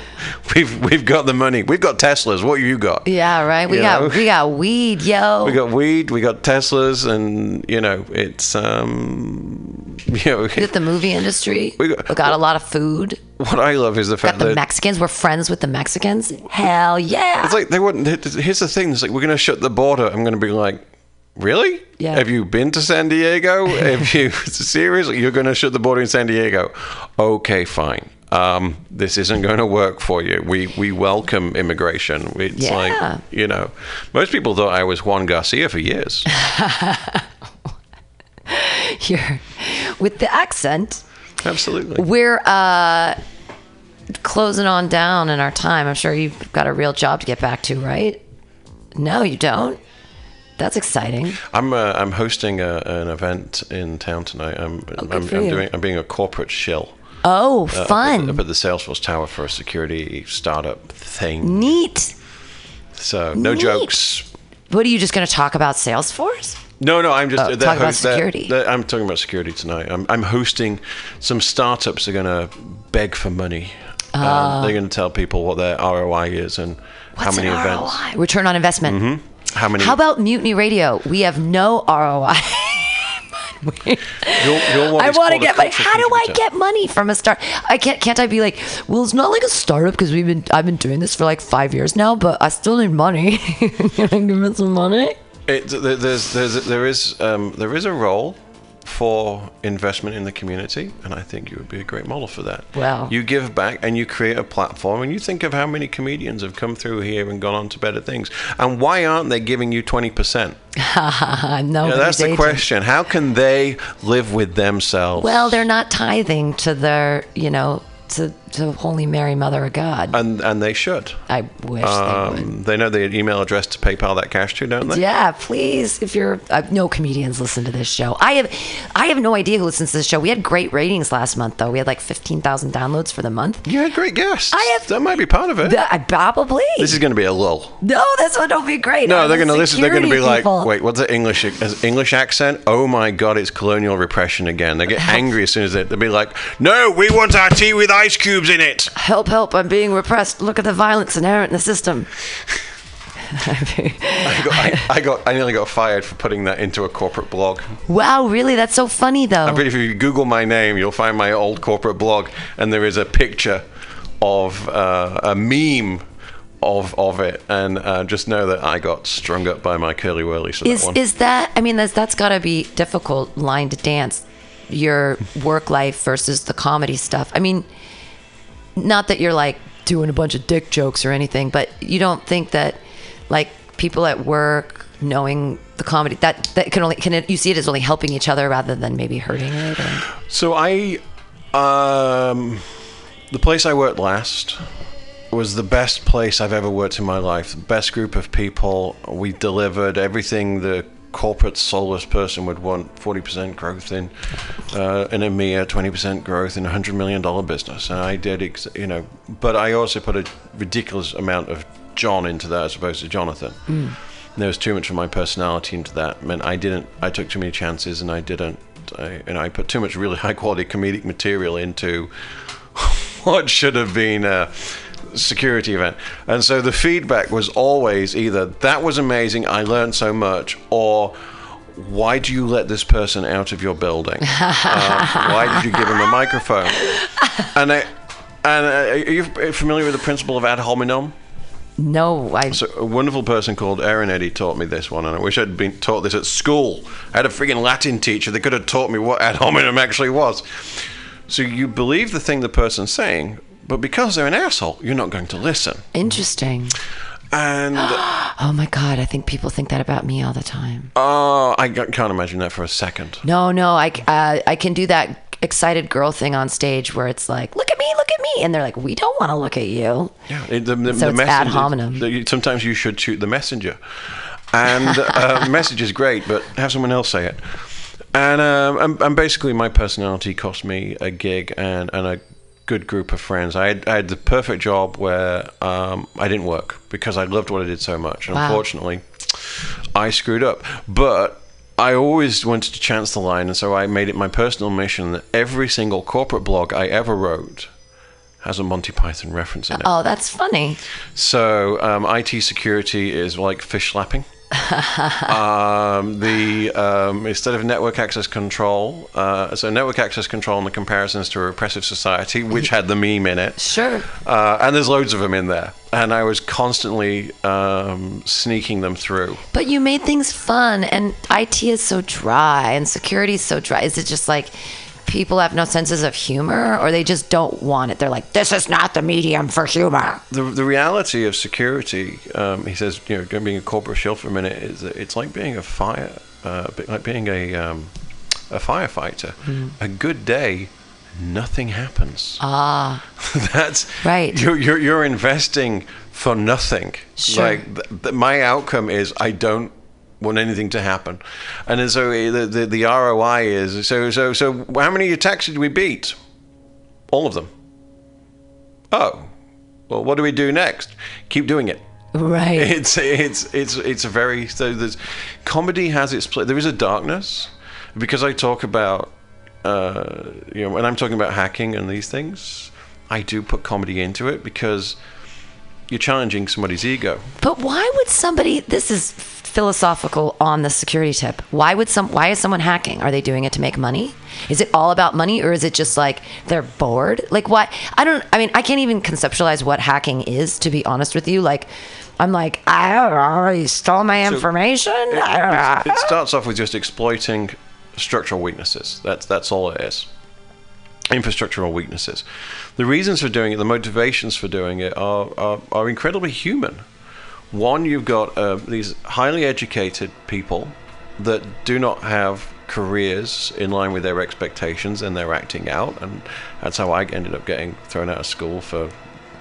We've we've got the money. We've got Teslas. What you got? Yeah, right. We You got know? we got weed, yo. We got weed. We got Teslas, and you know it's um you know We got the movie industry. We We got- got, a lot of food. what I love is the fact Got the that Mexicans. We're friends with the Mexicans. Hell yeah. It's like they wouldn't. Here's the thing: it's like we're going to shut the border. I'm going to be like, really? Yeah. Have you been to San Diego? Have you seriously? You're going to shut the border in San Diego? Okay, fine. Um, this isn't going to work for you. We we welcome immigration. It's Yeah. like you know, most people thought I was Juan Garcia for years. You're, with the accent, Absolutely. we're uh, closing on down in our time. I'm sure you've got a real job to get back to, right? No, you don't. That's exciting. I'm uh, I'm hosting a, an event in town tonight. I'm I'm, I'm you. doing I'm being a corporate shill. Oh, uh, up at- fun. Up at the Salesforce Tower for a security startup thing. Neat. So no Neat. jokes. What are you just going to talk about Salesforce? No, no, I'm just Oh, the talk about host- that- security. that- I'm talking about security tonight. I'm, I'm hosting some startups. Are going to beg for money. Um, they're going to tell people what their ROI is and how Ah. Many an events. Mm-hmm. ROI? Return on investment. How many? How about Mutiny Radio? We have no ROI. You'll, you'll I want to get money. How do I get money from a start? I can't. Can't I be like, well, it's not like a startup because we've been. I've been doing this for like five years now, but I still need money. Can I give me some money? It, there's, there's, there is, um, there is a role for investment in the community, and I think you would be a great model for that. Wow. You give back and you create a platform, and you think of how many comedians have come through here and gone on to better things, and why aren't they giving you twenty percent? Uh, no, Yeah, that's the agent. question. How can they live with themselves? Well, they're not tithing to their, you know, to to Holy Mary, Mother of God. and and they should. I wish they would. Um, they know the email address to PayPal that cash to, don't they? Yeah, please. If you're uh, no comedians listen to this show. I have, I have no idea who listens to this show. We had great ratings last month, though. We had like fifteen thousand downloads for the month. You had great guests. I have- that might be part of it. The- I probably. this is going to be a lull. no, this one don't be great. No, I'm they're going to listen. They're going to be security like, people. "Wait, what's the English as English accent? Oh my God, it's colonial repression again." They get angry as soon as they, they'll be like, "No, we want our tea with ice cubes in it." Help, help! I'm being repressed. Look at the violence inherent in the system. I got, I, I got, I nearly got fired for putting that into a corporate blog. wow, really? That's so funny, though. But if you Google my name, you'll find my old corporate blog, and there is a picture of uh, a meme of of it, and uh, just know that I got strung up by my curly whirlies for is that one. is that? I mean, that's that's got to be difficult line to dance. Your work life versus the comedy stuff. I mean, not that you're like doing a bunch of dick jokes or anything, but you don't think that like people at work knowing the comedy that that can only can it, you see it as only helping each other rather than maybe hurting it. Or, So I, um, the place I worked last was the best place I've ever worked in my life. Best group of people. We delivered everything the corporate soulless person would want 40% growth in uh, in EMEA, 20% growth in a $100 million business. And I did, ex- you know, but I also put a ridiculous amount of John into that as opposed to Jonathan. There was too much of my personality into that. I mean, I didn't, I took too many chances and I didn't, I, and I put too much really high quality comedic material into what should have been a security event. And so the feedback was always either that was amazing, I learned so much, or why do you let this person out of your building? uh, why did you give him a microphone? And I, and uh, are you familiar with the principle of ad hominem? no, I So a wonderful person called Aaron Eddy taught me this one, and I wish I'd been taught this at school. I had a freaking Latin teacher that could have taught me what ad hominem actually was. So you believe the thing the person's saying, but because they're an asshole, you're not going to listen. interesting. And Oh my god, I think people think that about me all the time. uh, I can't imagine that for a second. No, no, I, uh, I can do that excited girl thing on stage where it's like, look at me, look at me. And they're like, we don't want to look at you. Yeah, the, the, So the it's ad hominem. sometimes you should shoot the messenger, and uh, message is great, but have someone else say it. And, um, and and basically, my personality cost me a gig and, and a good group of friends. I had, I had the perfect job where um, I didn't work because I loved what I did so much. And Wow. unfortunately, I screwed up. But I always wanted to chance the line, and so I made it my personal mission that every single corporate blog I ever wrote has a Monty Python reference in it. Oh, that's funny. So um, IT security is like fish slapping. um, the um, instead of network access control, uh, so network access control and the comparisons to a repressive society, which had the meme in it. Sure. Uh, and there's loads of them in there, and I was constantly um, sneaking them through. But you made things fun, and IT is so dry, and security is so dry. Is it just like people have no senses of humor, or they just don't want it? They're like, this is not the medium for humor. The, the reality of security, um, he says, you know, being a corporate shield for a minute, is that it's like being a fire, uh, like being a um, a firefighter. A good day, nothing happens. Ah, That's Right. You're, you're you're investing for nothing. Sure. Like th- th- my outcome is I don't want anything to happen, and so uh, the, the the ROI is so so so how many attacks did we beat? All of them. Oh, well, what do we do next? Keep doing it. right. It's it's it's it's a very so there's comedy has its place. There is a darkness because I talk about uh, you know when I'm talking about hacking and these things, I do put comedy into it because you're challenging somebody's ego. But why would somebody? This is philosophical on the security tip. Why would some? Why is someone hacking? Are they doing it to make money? Is it all about money, or is it just like they're bored? Like why? I don't. I mean, I can't even conceptualize what hacking is. To be honest with you, like. I'm like, I don't you stole my information. I don't. It starts off with just exploiting structural weaknesses. That's that's all it is. Infrastructural weaknesses. The reasons for doing it, the motivations for doing it, are are, are incredibly human. One, you've got uh, these highly educated people that do not have careers in line with their expectations, and they're acting out, and that's how I ended up getting thrown out of school for,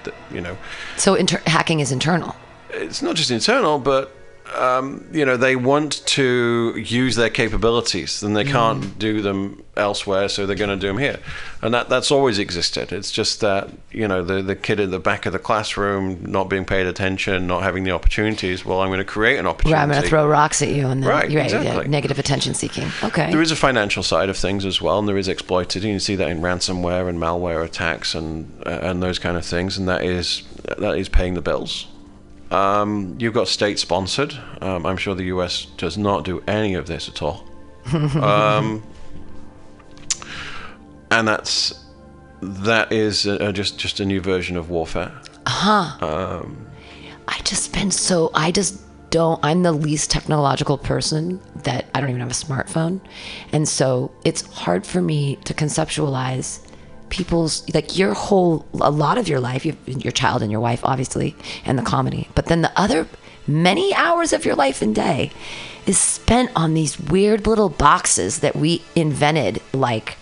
the, you know, So inter- hacking is internal. it's not just internal, but um, you know they want to use their capabilities, and they can't do them elsewhere, so they're going to do them here, and that that's always existed. It's just that you know the the kid in the back of the classroom not being paid attention, not having the opportunities. Well, I'm going to create an opportunity. Right, I'm going to throw rocks at you, and then Right, you're yeah, exactly. negative attention seeking. Okay. There is a financial side of things as well, and there is exploited. You see that in ransomware and malware attacks and uh, and those kind of things, and that is that is paying the bills. Um, you've got state sponsored. Um, I'm sure the U.S. does not do any of this at all, um, and that's that is uh, just just a new version of warfare. I just been so I just don't I'm the least technological person that I don't even have a smartphone. And so it's hard for me to conceptualize people's like your whole a lot of your life, you your child and your wife obviously and the comedy. But then the other many hours of your life and day is spent on these weird little boxes that we invented like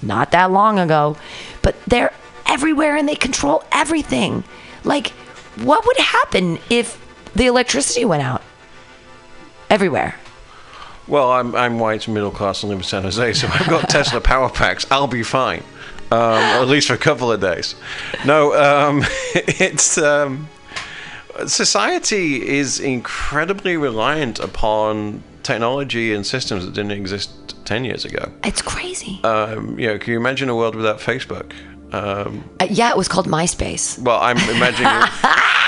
not that long ago, but they're everywhere and they control everything. Like, what would happen if the electricity went out everywhere? Well, I'm I'm white, middle class, and live in San Jose, so I've got Tesla power packs. I'll be fine, um, at least for a couple of days. No, um, it's um, society is incredibly reliant upon technology and systems that didn't exist ten years ago. It's crazy. Um, you know, can you imagine a world without Facebook? Um, Uh, yeah, it was called MySpace. well, I'm imagining.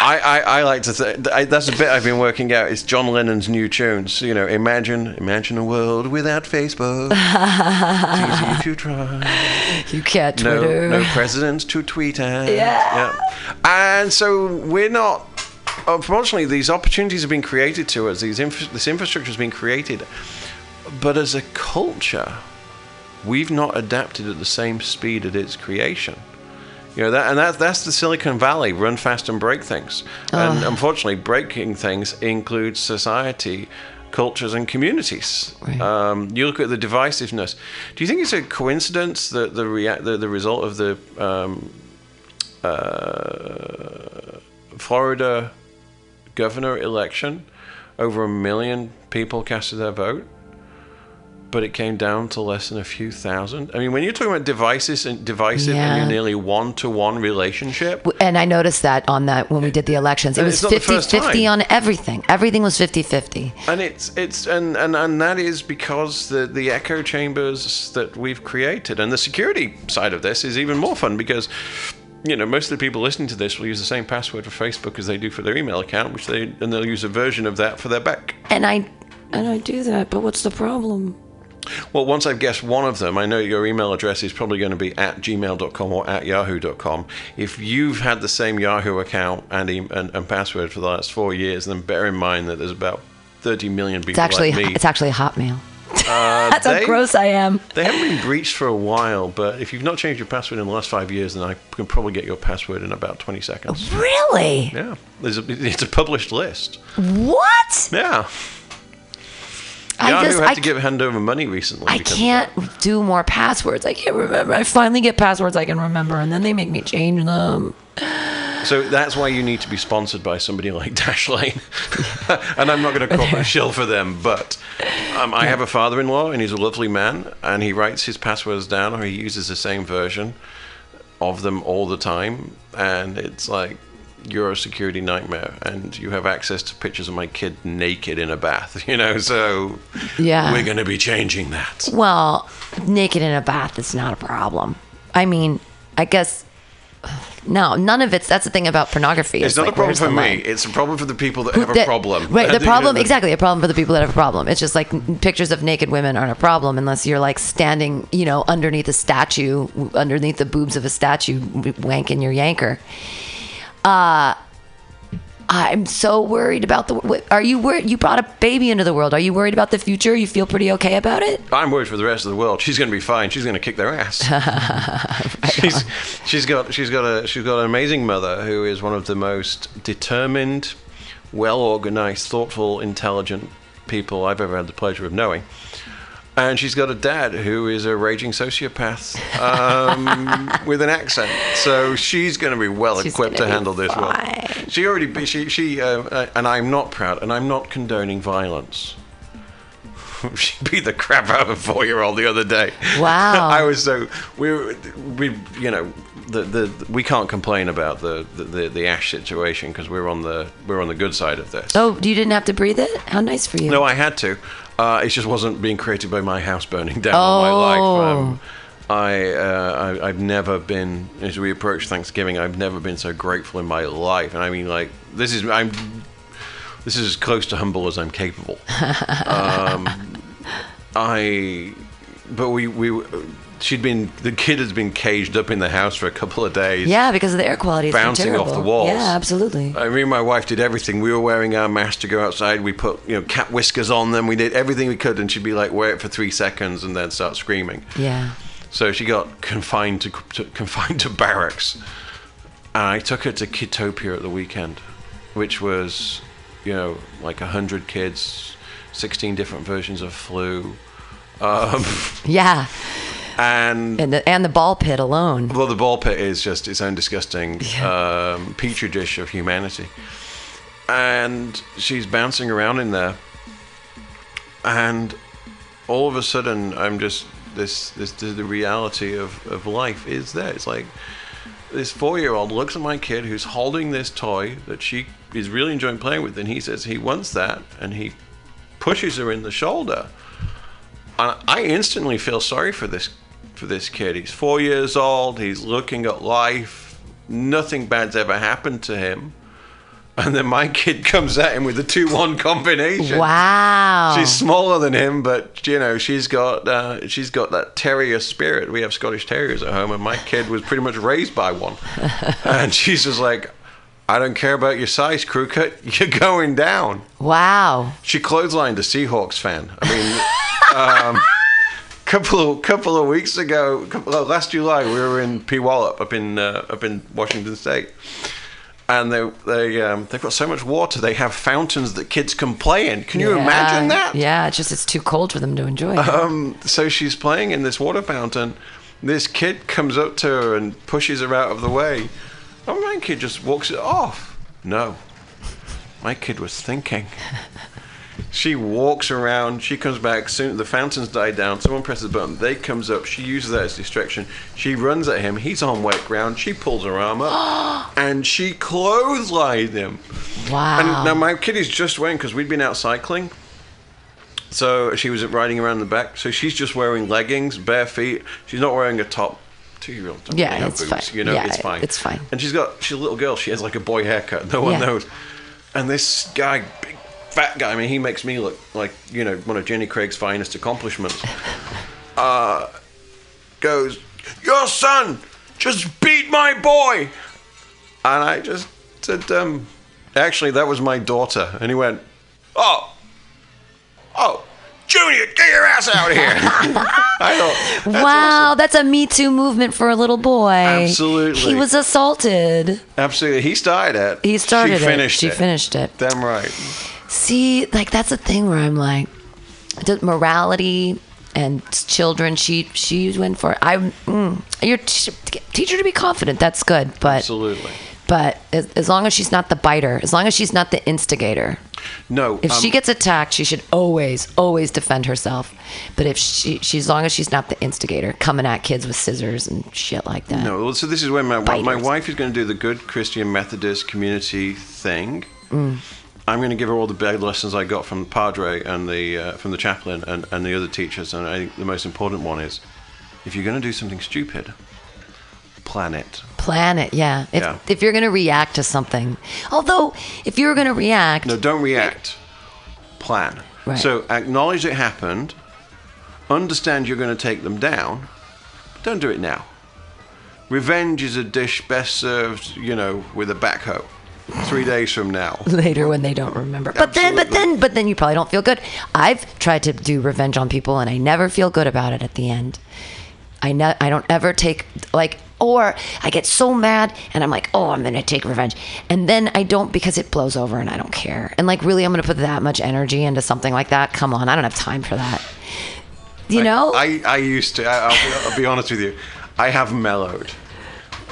I, I, I like to say that's a bit I've been working out. It's John Lennon's new tunes. You know, imagine imagine a world without Facebook. it's easy to try. You can't No, Twitter. no presidents to tweet at. Yeah. And so we're not. Unfortunately, these opportunities have been created to us. These this infrastructure has been created, but as a culture, we've not adapted at the same speed at its creation. You know that, and that, that's the Silicon Valley: run fast and break things. And unfortunately, breaking things includes society, cultures, and communities. Right. Um, you look at the divisiveness. Do you think it's a coincidence that the rea- the, the result of the um, uh, Florida governor election, over a million people casted their vote? But it came down to less than a few thousand. I mean, when you're talking about devices and divisive Yeah. and you're nearly one to one relationship, And I noticed that on that when we did the elections. It And was it's not the 50 first 50 time. on everything. Everything was 50 50. and it's it's and, and and that is because the the echo chambers that we've created and the security side of this is even more fun because you know most of the people listening to this will use the same password for Facebook as they do for their email account, which they and they'll use a version of that for their back. And I and I do that, but what's the problem? Well, once I've guessed one of them, I know your email address is probably going to be at gmail.com or at yahoo.com. If you've had the same Yahoo account and, e- and, and password for the last four years, then bear in mind that there's about 30 million people It's actually like me. it's actually Hotmail. Uh, That's they, how gross I am. They haven't been breached for a while, but if you've not changed your password in the last five years, then I can probably get your password in about 20 seconds. Really? Yeah, there's a, it's a published list. What? Yeah. I Yahoo just had I, to give hand over money recently. I can't do more passwords. I can't remember. I finally get passwords I can remember, and then they make me change them. So that's why you need to be sponsored by somebody like Dashlane. and I'm not going to call a shill for them, but um, I have a father-in-law, and he's a lovely man, and he writes his passwords down, or he uses the same version of them all the time, and it's like you're a security nightmare, and you have access to pictures of my kid naked in a bath, you know. So Yeah. we're going to be changing that. Well, naked in a bath is not a problem. I mean, I guess no, none of it's. That's the thing about pornography. It's not like, a problem for me. line? It's a problem for the people that Who- have a problem. Right. The problem, exactly. A problem for the people that have a problem. It's just like pictures of naked women aren't a problem unless you're like standing, you know, underneath a statue, underneath the boobs of a statue, wanking your yanker. Uh, I'm so worried about the. Are you worried? You brought a baby into the world. Are you worried about the future? You feel pretty okay about it? I'm worried for the rest of the world. She's going to be fine. She's going to kick their ass. she's she's got she's got a she's got an amazing mother who is one of the most determined, well organized, thoughtful, intelligent people I've ever had the pleasure of knowing. And she's got a dad who is a raging sociopath um, with an accent. So she's going to be well She's equipped to handle this world. fine. She already be- she she uh, uh, and I'm not proud and I'm not condoning violence. she beat the crap out of a four year old the other day. Wow. I was so we were, we you know the, the we can't complain about the the, the, the ash situation because we're on the we're on the good side of this. Oh, you didn't have to breathe it? How nice for you. No, I had to. Uh, it just wasn't being created by my house burning down all my life. Oh. Um, I, uh, I I've never been as we approach Thanksgiving. I've never been so grateful in my life, and I mean like this is I'm this is as close to humble as I'm capable. um, I but we we she'd been the kid has been caged up in the house for a couple of days. Yeah, because of the air quality. Bouncing off the walls. Yeah, absolutely. I mean, my wife did everything. We were wearing our masks to go outside. We put, you know, cat whiskers on them. We did everything we could, and she'd be like, wear it for three seconds, and then start screaming. yeah. So she got confined to, to confined to barracks, and I took her to Kitopia at the weekend, which was, you know, like a hundred kids, sixteen different versions of flu, um, Yeah. And And the, and the ball pit alone. Well, the ball pit is just its own disgusting um, petri dish of humanity, and she's bouncing around in there, and all of a sudden, I'm just this this the reality of of life is there. It's like this four-year-old looks at my kid who's holding this toy that she is really enjoying playing with, and he says he wants that, and he pushes her in the shoulder. And I instantly feel sorry for this for this kid. He's four years old. He's looking at life. Nothing bad's ever happened to him. And then my kid comes at him with a two-one combination. Wow. She's smaller than him, but you know she's got uh, she's got that terrier spirit. We have Scottish terriers at home, and my kid was pretty much raised by one. and she's just like, I don't care about your size, crew cut. You're going down. wow. She clotheslined a Seahawks fan. I mean, um, couple of, couple of weeks ago, couple, last July, we were in Puyallup up in uh, up in Washington State, and they they um, they've got so much water. They have fountains that kids can play in. Can you Yeah. imagine that? Yeah, it's just it's too cold for them to enjoy. Um, so she's playing in this water fountain. This kid comes up to her and pushes her out of the way. Oh, my kid just walks it off. No, my kid was thinking. She walks around. She comes back. Soon the fountains die down. Someone presses a button. They comes up. She uses that as distraction. She runs at him. He's on wet ground. She pulls her arm up, and she clotheslines him. Wow. And now my kitty's just wearing because we'd been out cycling. So she was riding around the back. So she's just wearing leggings, bare feet. She's not wearing a top. Two-year-old. don't Yeah, really it's boots, fine. You know, Yeah, it's fine. it's fine. And she's got she's a little girl. She has like a boy haircut. No one Yeah. knows. And this guy, fat guy. I mean, he makes me look like you know one of Jenny Craig's finest accomplishments. uh, goes, your son just beat my boy, and I just said, um, actually that was my daughter. And he went, oh, oh. Junior, get your ass out of here! I thought, wow, awesome. that's a Me Too movement for a little boy. Absolutely. He was assaulted. Absolutely. He started it. He started she finished it. it. She finished it. Damn right. See, like that's the thing where I'm like, morality and children. She she went for it. I mm, your t- teacher to be confident. That's good, but Absolutely. but as, as long as she's not the biter, as long as she's not the instigator. No. If um, she gets attacked, she should always always defend herself. But if she, she as long as she's not the instigator, coming at kids with scissors and shit like that. No, well, so this is where my my wife is going to do the good Christian Methodist community thing. Mm. I'm going to give her all the bad lessons I got from Padre and the uh, from the chaplain and, and the other teachers. And I think the most important one is, if you're going to do something stupid, plan it. Plan it, yeah. If Yeah. if you're gonna react to something, although if you're gonna react, No, don't react. Plan. Right. So acknowledge it happened. Understand you're going to take them down. But don't do it now. Revenge is a dish best served, you know, with a backhoe. Three days from now. later when they don't remember. But then, but then, but then you probably don't feel good. I've tried to do revenge on people, and I never feel good about it at the end. I ne- I don't ever take like, or I get so mad, and I'm like, oh, I'm gonna take revenge, and then I don't because it blows over, and I don't care. And like, really, I'm gonna put that much energy into something like that? Come on, I don't have time for that. You know? I, I used to. I, I'll, be, I'll be honest with you. I have mellowed,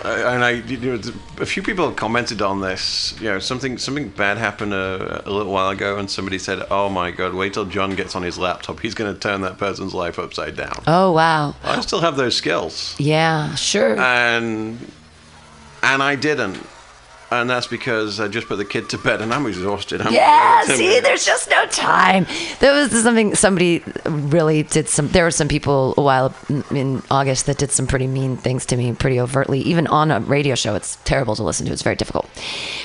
Uh, and I, you know, a few people have commented on this. You know, something something bad happened a, a little while ago, and somebody said, "Oh my God, wait till John gets on his laptop. He's going to turn that person's life upside down." oh wow, I still have those skills, yeah, sure. and and I didn't. And that's because I just put the kid to bed, and I'm exhausted. I'm Yeah, see, there's just no time. There was something somebody really did some. There were some people a while in August that did some pretty mean things to me, pretty overtly. Even on a radio show, it's terrible to listen to. It's very difficult.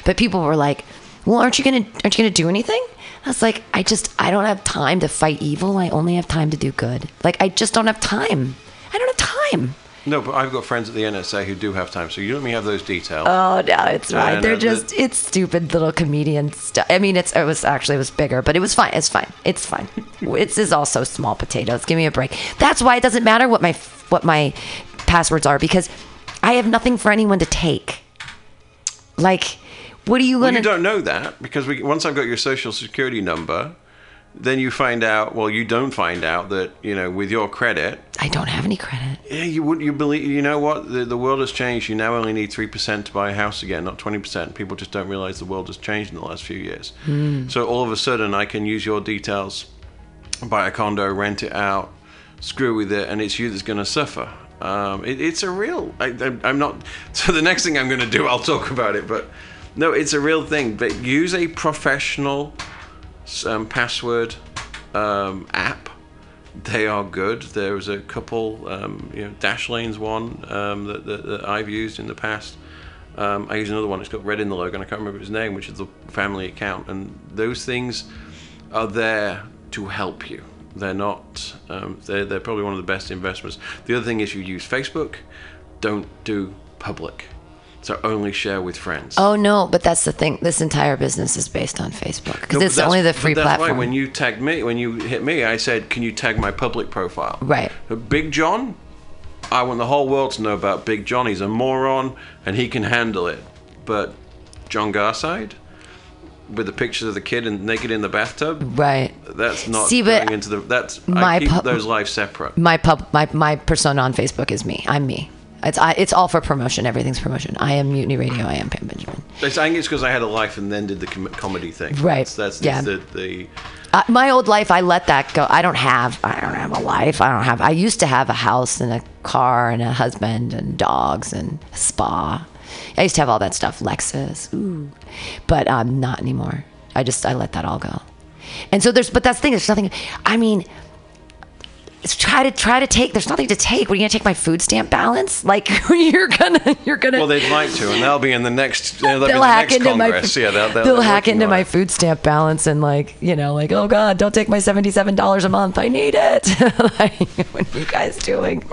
But people were like, "Well, aren't you gonna aren't you gonna do anything?" I was like, "I just I don't have time to fight evil. I only have time to do good. Like I just don't have time. I don't have time." No, but I've got friends at the NSA who do have time, so you let me have those details. Oh no, it's right. They're just the- it's stupid little comedian stuff. I mean, it's it was actually it was bigger, but it was fine. It's fine. It's fine. it's is also small potatoes. Give me a break. That's why it doesn't matter what my what my passwords are because I have nothing for anyone to take. Like, what are you gonna? you don't know that because we, once I've got your social security number, then you find out. Well, you don't find out that you know with your credit. I don't have any credit. Yeah, you would. You believe? You know what? The, the world has changed. You now only need three percent to buy a house again, not twenty percent. People just don't realize the world has changed in the last few years. So all of a sudden, I can use your details, buy a condo, rent it out, screw with it, and it's you that's going to suffer. Um, it, it's a real. I, I, I'm not. So the next thing I'm going to do, I'll talk about it. But no, it's a real thing. But use a professional um, password um, app. They are good. There was a couple, um, you know, Dashlane's one um, that, that, that I've used in the past. Um, I use another one. It's got red in the logo, and I can't remember his name, which is the family account. And those things are there to help you. They're not. They're they're probably one of the best investments. The other thing is you use Facebook. Don't do public. So only share with friends. Oh no, but that's the thing. This entire business is based on Facebook because No, it's only the free that's platform. Why when you tagged me, when you hit me, I said, "Can you tag my public profile?" Right. Uh, Big John, I want the whole world to know about Big John. He's a moron, and he can handle it. But John Garside, with the pictures of the kid and naked in the bathtub, right. that's not See, but going into the. That's my I keep pub- those lives separate. my pub my my persona on Facebook is me. I'm me. It's I, it's all for promotion. Everything's promotion. I am Mutiny Radio. I am Pam Benjamin. I think it's because I had a life and then did the com- comedy thing. Right. That's, that's Yeah. the the Uh, my old life, I let that go. I don't have. I don't have a life. I don't have. I used to have a house and a car and a husband and dogs and a spa. I used to have all that stuff. Lexus, ooh, but um, not anymore. I just I let that all go. And so there's, but that's the thing. There's nothing. I mean, it's try to try to take. There's nothing to take. What are you gonna take my food stamp balance? Like you're gonna you're gonna. Well, they'd like to, and they'll be in the next. They'll, they'll the hack next into my yeah, they'll, they'll, they'll hack into my it. food stamp balance and like you know like oh god don't take my seventy seven dollars a month I need it like what are you guys doing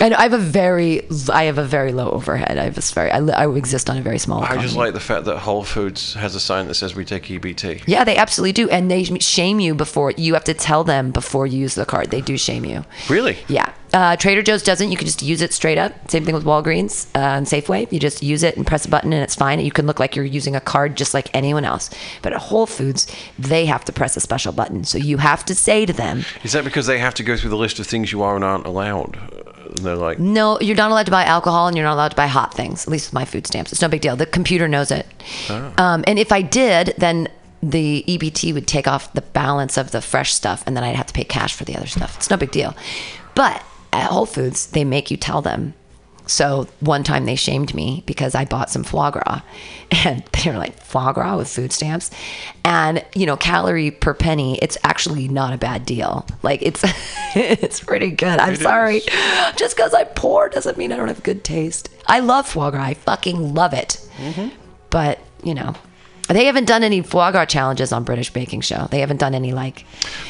and I have a very I have a very low overhead I have this very I, li- I exist on a very small I just economy. like the fact that Whole Foods has a sign that says we take EBT. yeah they absolutely do and they shame you before you have to tell them before you use the card they do shame you Really? Yeah. Uh, Trader Joe's doesn't. You can just use it straight up. Same thing with Walgreens uh, and Safeway. You just use it and press a button and it's fine. You can look like you're using a card just like anyone else. But at Whole Foods, they have to press a special button. So you have to say to them, Is that because they have to go through the list of things you are and aren't allowed? And they're like, no, you're not allowed to buy alcohol and you're not allowed to buy hot things, at least with my food stamps. It's no big deal. The computer knows it. Um, and if I did, then the EBT would take off the balance of the fresh stuff and then I'd have to pay cash for the other stuff. It's no big deal. But at Whole Foods, they make you tell them. So one time they shamed me because I bought some foie gras and they were like, foie gras with food stamps. And, you know, calorie per penny, it's actually not a bad deal. Like it's it's pretty good. I'm It sorry. is. Just because I'm poor doesn't mean I don't have good taste. I love foie gras. I fucking love it. But, you know, they haven't done any foie gras challenges on British Baking Show. They haven't done any like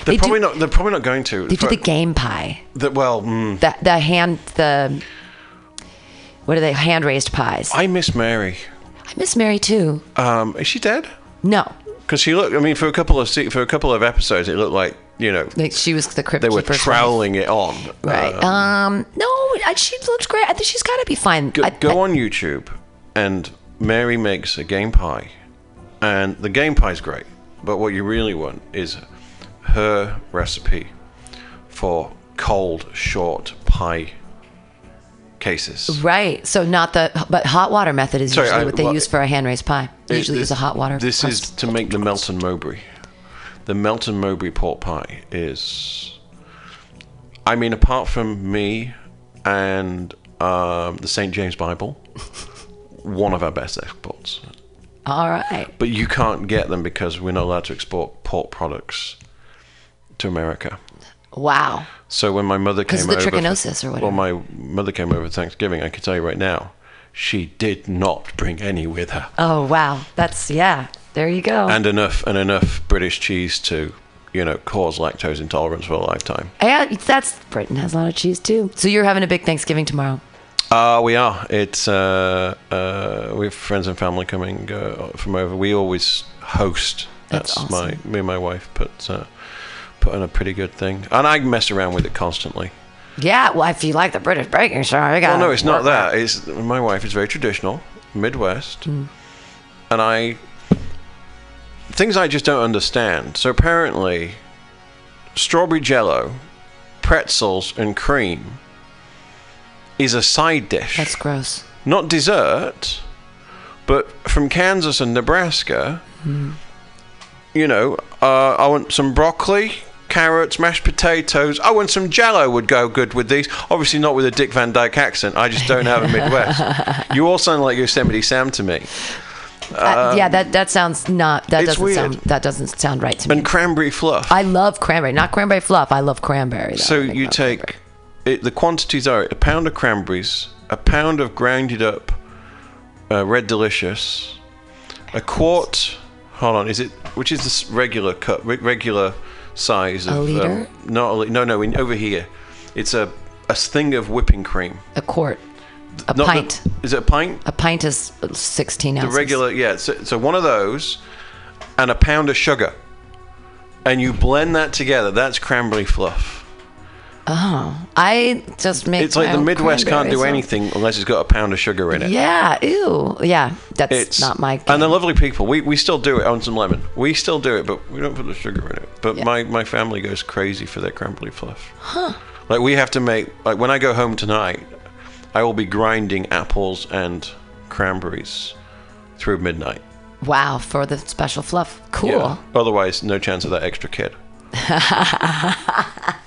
they're they probably do, not. They're probably not going to. they do the game pie. the- well, mm, The the hand the what are they hand raised pies? I, miss Mary. I miss Mary too. Um, is she dead? No, Because she looked. I mean, for a couple of se- for a couple of episodes, it looked like you know like she was the crypt they were troweling it on. Right. Uh, Um. No, I, she looks great. I think she's got to be fine. go, I- go I- on YouTube, and Mary makes a game pie, and the game pie's great. But what you really want is her recipe for cold short pie cases. Right. So not the but hot water method is Sorry, usually I- what they well, use for a hand raised pie. They usually this- use a hot water. This is to make the Melton Mowbray. The Melton Mowbray pork pie is. I mean, apart from me and um, the St James Bible, one of our best exports. all right. But you can't get them because we're not allowed to export pork products to America. Wow. So when my mother came of the over, for- trichinosis or whatever. Well, my mother came over Thanksgiving. I can tell you right now, she did not bring any with her. Oh wow. That's yeah. There you go. and enough and enough British cheese to, you know, cause lactose intolerance for a lifetime. yeah, that's Britain has a lot of cheese too. So you're having a big Thanksgiving tomorrow. Uh, we are. It's uh, uh, we have friends and family coming uh, from over. We always host. That's That's, my me and my wife put uh, put on a pretty good thing, and I mess around with it constantly. Yeah. Well, if you like the British baking show, you got. Well, no, it's not that. It's my wife is very traditional, Midwest, Hmm. and I things I just don't understand. So apparently, strawberry jello, pretzels, and cream is a side dish, That's gross. not dessert. But from Kansas and Nebraska, Hmm. you know, uh, I want some broccoli. Carrots, mashed potatoes. Oh, and some Jello would go good with these. Obviously, not with a Dick Van Dyke accent. I just don't have a Midwest. you all sound like Yosemite Sam to me. Uh, yeah, that that sounds not. That doesn't weird. sound. That doesn't sound right to me. And cranberry fluff. I love cranberry, not cranberry fluff. I love cranberry. Though. so you take it, the quantities are a pound of cranberries, a pound of grounded up uh, red delicious, a quart. Hold on, is it which is this regular cup, regular size of? A liter? Um, not a no, no. In, over here, it's a a thing of whipping cream. a quart, a Not the- pint. is it a pint? a pint is sixteen The ounces. regular, yeah. So, so one of those, and a pound of sugar, and you blend that together. That's cranberry fluff. Oh, I just make. It's like the Midwest can't do cranberries. anything unless it's got a pound of sugar in it. Yeah. Ew. Yeah. That's It's not my. And they're lovely people. We, we still do it on some lemon. We still do it, but we don't put the sugar in it. But Yeah. my, my family goes crazy for their crumbly fluff. Huh. Like we have to make like when I go home tonight, I will be grinding apples and cranberries through midnight. Wow, for the special fluff. Cool. Yeah. Otherwise, no chance of that extra kid.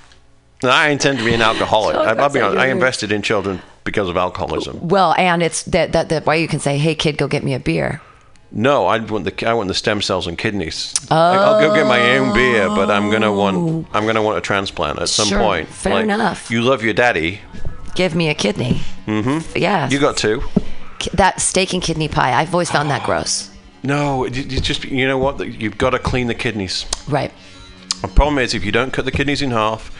I intend to be an alcoholic. So I, I'll be honest. I invested in children because of alcoholism. Well, and it's that that, that why you can say, "Hey kid, go get me a beer." No, I want the I want the stem cells and kidneys. I- I'll go get my own beer, but I'm gonna want I'm gonna want a transplant at some Sure, point. fair enough. You love your daddy. Give me a kidney. Mm-hmm. Yeah. You got two. That steak and kidney pie. I've always found that gross. No, you just you know what? You've got to clean the kidneys. Right. The problem is if you don't cut the kidneys in half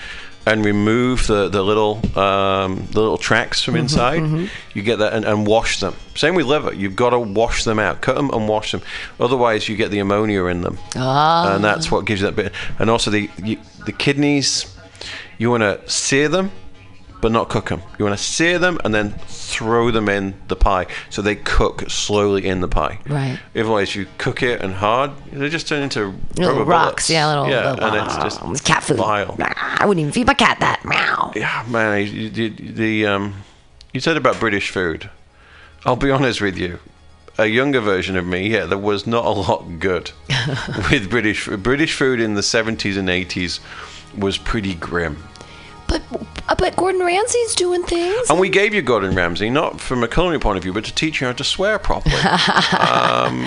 and remove the, the little um, the little tracks from inside, you get that and, and wash them. Same with liver. You've got to wash them out, cut them and wash them. Otherwise, you get the ammonia in them, Ah. and that's what gives you that bit. And also the you, the kidneys, you want to sear them. But not cook them. You want to sear them and then throw them in the pie, so they cook slowly in the pie. Right. Otherwise, you cook it and hard, they just turn into Little rocks. bullets. Yeah, little. yeah, little and it's just uh, cat food. vile. I wouldn't even feed my cat that. Meow. Yeah, man, you, you, the um, you said about British food. I'll be honest with you. A younger version of me, yeah, there was not a lot good with British. British food in the 70s and 80s was pretty grim. But but Gordon Ramsay's doing things. And we gave you Gordon Ramsay, not from a culinary point of view, but to teach you how to swear properly. um,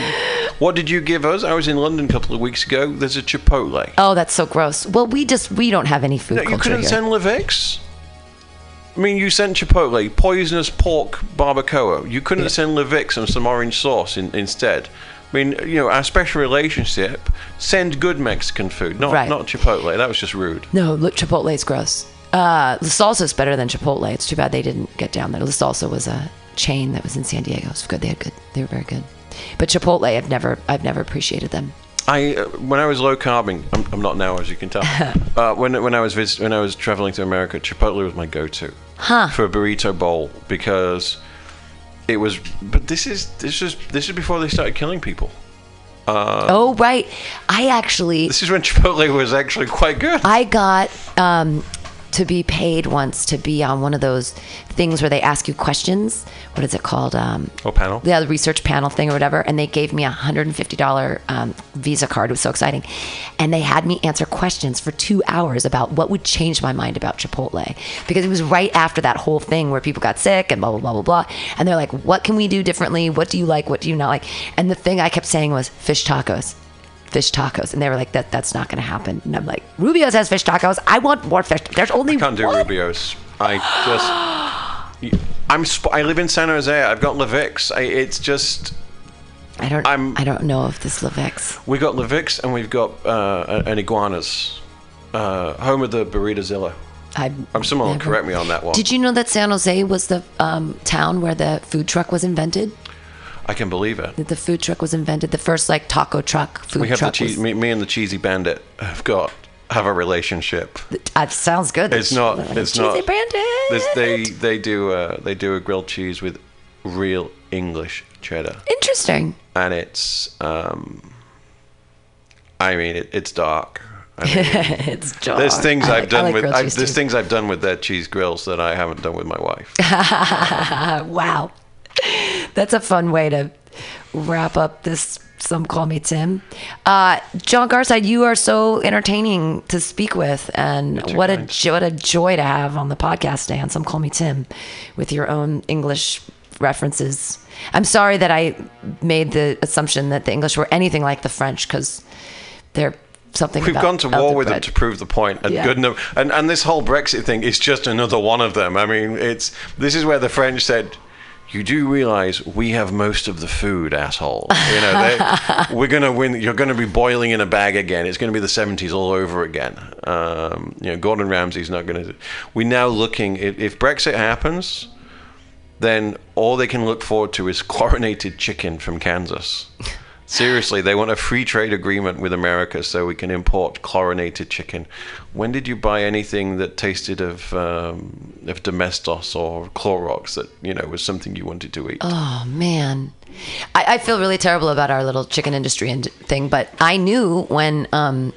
what did you give us? I was in London a couple of weeks ago. There's a Chipotle. Oh, that's so gross. Well, we just we don't have any food No, you couldn't here. send La Vic's. I mean, you sent Chipotle, poisonous pork barbacoa. You couldn't send La Vic's and some orange sauce in, instead. I mean, you know, our special relationship, send good Mexican food, not Right. not Chipotle. That was just rude. no, look, Chipotle's gross. Uh, La Salsa's better than Chipotle. It's too bad they didn't get down there. La Salsa was a chain that was in San Diego. It was good. They had good. They were very good. But Chipotle, I've never I've never appreciated them. I uh, when I was low carbing, I'm, I'm not now, as you can tell. uh, when when I was visit, when I was traveling to America, Chipotle was my go-to for a burrito bowl because it was. But this is this is this is before they started killing people. oh right, I actually This is when Chipotle was actually quite good. I got um, to be paid once to be on one of those things where they ask you questions. What is it called? Um, Oh, panel. yeah, the research panel thing or whatever. And they gave me a $150 um, Visa card. It was so exciting. And they had me answer questions for two hours about what would change my mind about Chipotle. Because it was right after that whole thing where people got sick and blah, blah, blah, blah, blah. And they're like, what can we do differently? What do you like? What do you not like? And the thing I kept saying was fish tacos. Fish tacos, and they were like, "That that's not going to happen." And I'm like, "Rubio's has fish tacos. I want more fish. There's only Can't do. Rubio's. I just. I'm. Sp- I live in San Jose. I've got La Vic's. I, it's just. I don't. I'm- I don't know if this La Vic's. We got La Vic's and we've got uh, an iguanas. Uh, home of the Burritozilla. I. I'm someone will correct me on that one. Did you know that San Jose was the um, town where the food truck was invented? I can believe it. The food truck was invented. The first like taco truck food We have the truck. cheese. was, Me, me and the cheesy bandit have got have a relationship. That sounds good. It's not. It's not. Cheesy Bandit. this- They they do uh, they do a grilled cheese with real English cheddar, Interesting. and it's um. I mean, it, it's dark. I mean, it's jar. there's things I I've I done like with I, there's too. things I've done with their cheese grills that I haven't done with my wife. Wow. That's a fun way to wrap up this Some Call Me Tim. Uh, John Garside, you are so entertaining to speak with, and what a jo- what a joy to have on the podcast today on Some Call Me Tim with your own English references. I'm sorry that I made the assumption that the English were anything like the French because they're something. We've gone to war with them to prove the point, and Yeah. good enough. And and this whole Brexit thing is just another one of them. I mean, it's this is where the French said. You do realize we have most of the food, asshole. You know, they, we're gonna win. You're gonna be boiling in a bag again. It's gonna be the '70s all over again. Um, you know, Gordon Ramsay's not gonna. We're now looking. If, if Brexit happens, then all they can look forward to is chlorinated chicken from Kansas. Seriously, they want a free trade agreement with America so we can import chlorinated chicken. When did you buy anything that tasted of um, of domestos or Clorox that you know was something you wanted to eat? Oh man, I, I feel really terrible about our little chicken industry and thing. But I knew when um,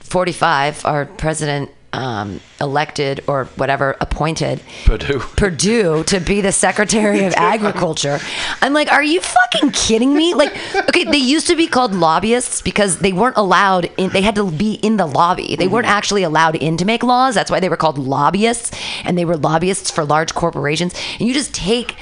45, our president um, elected or whatever appointed Perdue. Perdue to be the Secretary of Agriculture. I'm like, are you fucking kidding me? Like, okay, they used to be called lobbyists because they weren't allowed in, they had to be in the lobby. They weren't actually allowed in to make laws. That's why they were called lobbyists and they were lobbyists for large corporations. And you just take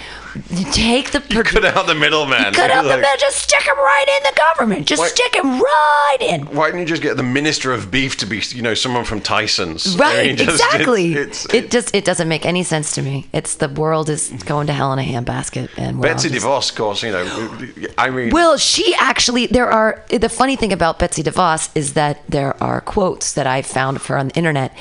you take the Perdue Cut out the middleman. cut out the Like, middle, just stick him right in the government. Just Why- stick him right in. Why didn't you just get the minister of beef to be, you know, someone from Tyson's? I Right, mean, just- exactly. it's- it just it doesn't make any sense to me. It's the world is going to hell in a handbasket, and Betsy just- DeVos, of course, you know. I mean, Well, she actually there are the funny thing about Betsy DeVos is that there are quotes that I found of her on the internet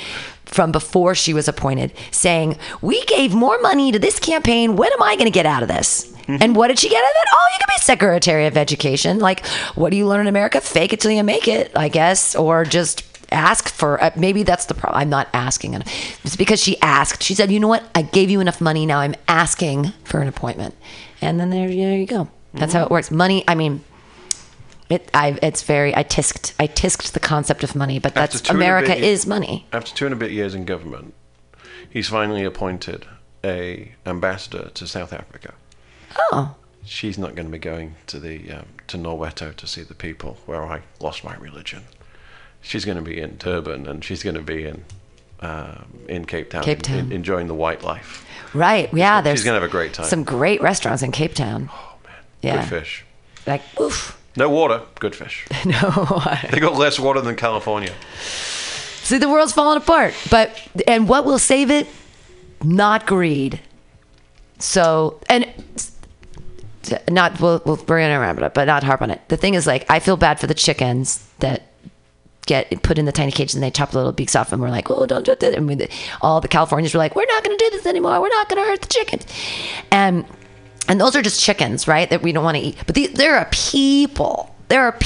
from before she was appointed saying, "We gave more money to this campaign. What am I going to get out of this?" And what did she get out of it? Oh, you can be Secretary of Education. Like, what do you learn in America? Fake it till you make it, I guess, or just ask for. Uh, maybe that's the problem. I'm not asking enough. It's because she asked. She said, "You know what? I gave you enough money. Now I'm asking for an appointment." And then there, there you go. That's how it works. Money. I mean, it. I. It's very. I tisked. I tisked the concept of money, but that's two and a America bit- is money. after two and a bit years in government, he's finally appointed a ambassador to South Africa. Oh, She's not going to be going to the um, to Norweto to see the people where I lost my religion. She's going to be in Durban and she's going to be in um, in Cape Town, Cape Town. en- enjoying the white life. right. Yeah. gonna- There's. she's gonna have a great time. Some great restaurants in Cape Town. Oh man, Yeah. good fish. Like, oof. No water, good fish. No. They got less water than California. See, the world's falling apart. But and what will save it? Not greed. So and not we'll, we'll we're gonna wrap it up, but not harp on it. The thing is, like, I feel bad for the chickens that get put in the tiny cages and they chop the little beaks off and we're like, oh, don't do that. And we, all the Californians were like, we're not going to do this anymore. We're not going to hurt the chickens. And and those are just chickens, right? That we don't want to eat. But the, there are people. There are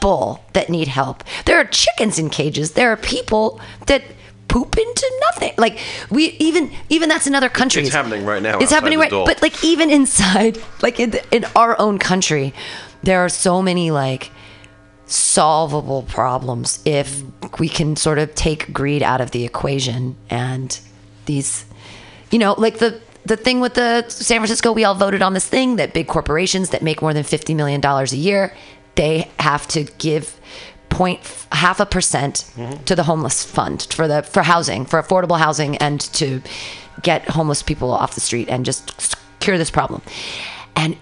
people that need help. There are chickens in cages. There are people that poop into nothing. Like we even even that's in other countries. It's happening right now It's happening right. But like even inside, like in, in our own country, there are so many like solvable problems if we can sort of take greed out of the equation and these you know like the the thing with the San Francisco we all voted on this thing that big corporations that make more than 50 million dollars a year they have to give point half a percent mm-hmm. to the homeless fund for the for housing for affordable housing and to get homeless people off the street and just cure this problem. And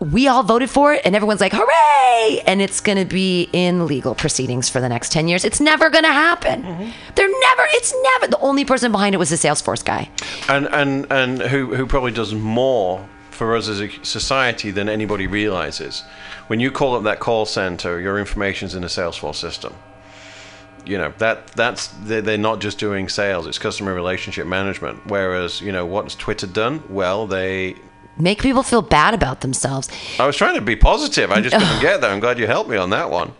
we all voted for it and everyone's like hooray and it's going to be in legal proceedings for the next 10 years it's never going to happen mm-hmm. they're never it's never the only person behind it was the salesforce guy and and and who who probably does more for us as a society than anybody realizes. When you call up that call center, your information's in a Salesforce system. You know that that's they're, they're not just doing sales; it's customer relationship management. Whereas, you know, what's Twitter done? Well, they. Make people feel bad about themselves I was trying to be positive. I just couldn't get there. I'm glad you helped me on that one.